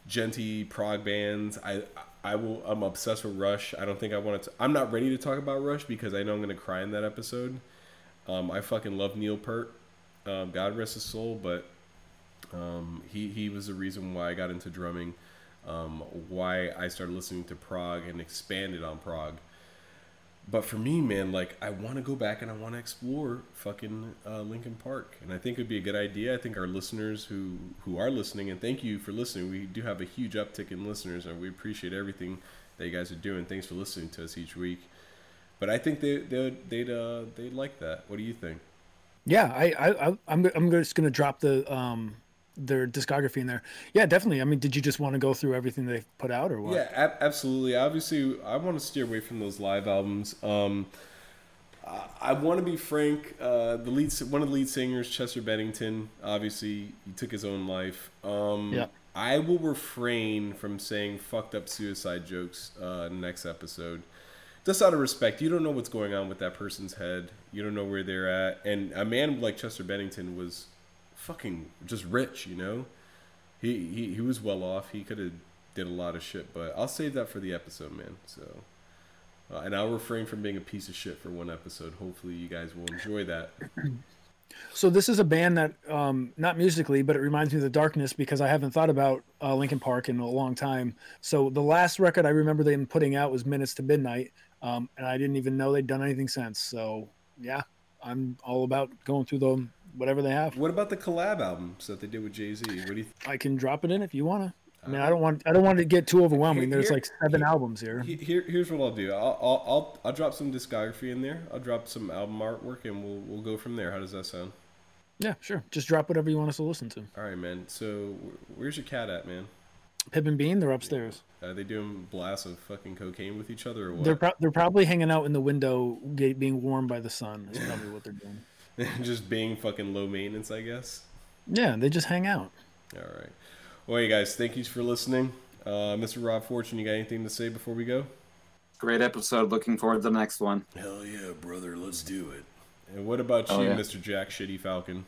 djenty prog bands. I I will. I'm obsessed with Rush. I don't think I want to. I'm not ready to talk about Rush because I know I'm gonna cry in that episode. Um, I fucking love Neil Peart. Um, God rest his soul, but um, he he was the reason why I got into drumming. Um, why I started listening to prog and expanded on prog. but for me, man, like I want to go back and I want to explore fucking uh, Linkin Park, and I think it'd be a good idea. I think our listeners who who are listening, and thank you for listening. We do have a huge uptick in listeners, and we appreciate everything that you guys are doing. Thanks for listening to us each week. But I think they they'd they'd uh, they'd like that. What do you think? Yeah, I, I, I'm, I'm just gonna drop the um their discography in there. Yeah, definitely. I mean, did you just want to go through everything they've put out, or what? Yeah, ab- absolutely. Obviously, I want to steer away from those live albums. Um, I, I want to be frank. Uh, the lead, one of the lead singers, Chester Bennington, obviously he took his own life. Um, Yeah. I will refrain from saying fucked up suicide jokes uh, next episode. Just out of respect, you don't know what's going on with that person's head. You don't know where they're at. And a man like Chester Bennington was fucking just rich, you know. He he, he was well off. He could have did a lot of shit, but I'll save that for the episode, man. So, uh, and I'll refrain from being a piece of shit for one episode. Hopefully, you guys will enjoy that. So this is a band that, um, not musically, but it reminds me of the Darkness because I haven't thought about uh, Park in a long time. So the last record I remember them putting out was Minutes to Midnight, um, and I didn't even know they'd done anything since. So yeah, I'm all about going through the whatever they have. What about the collab albums that they did with Jay Z? What do you? I can drop it in if you wanna. I mean, I don't want I don't want it to get too overwhelming. There's Here- like seven here- albums here. Here, here's what I'll do. I'll, I'll, I'll, I'll drop some discography in there. I'll drop some album artwork, and we'll, we'll go from there. How does that sound? Yeah, sure. Just drop whatever you want us to listen to. All right, man. So, where's your cat at, man? Pip and Bean, they're upstairs. Are they doing blasts of fucking cocaine with each other, or what? They're pro- they're probably hanging out in the window, ga- being warmed by the sun. Is probably what they're doing. just being fucking low maintenance, I guess. Yeah, they just hang out. All right. Well, you guys, thank you for listening. Uh, Mr. Rob Fortune, you got anything to say before we go? Great episode. Looking forward to the next one. Hell yeah, brother. Let's do it. And what about Oh, you, yeah. Mr. Jack Shitty Falcon?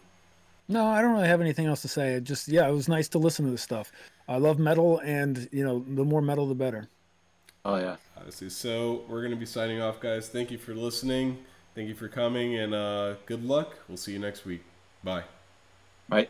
No, I don't really have anything else to say. It just yeah, it was nice to listen to this stuff. I love metal, and you know, the more metal, the better. Oh yeah. Obviously. So we're gonna be signing off, guys. Thank you for listening. Thank you for coming, and uh, good luck. We'll see you next week. Bye. Right.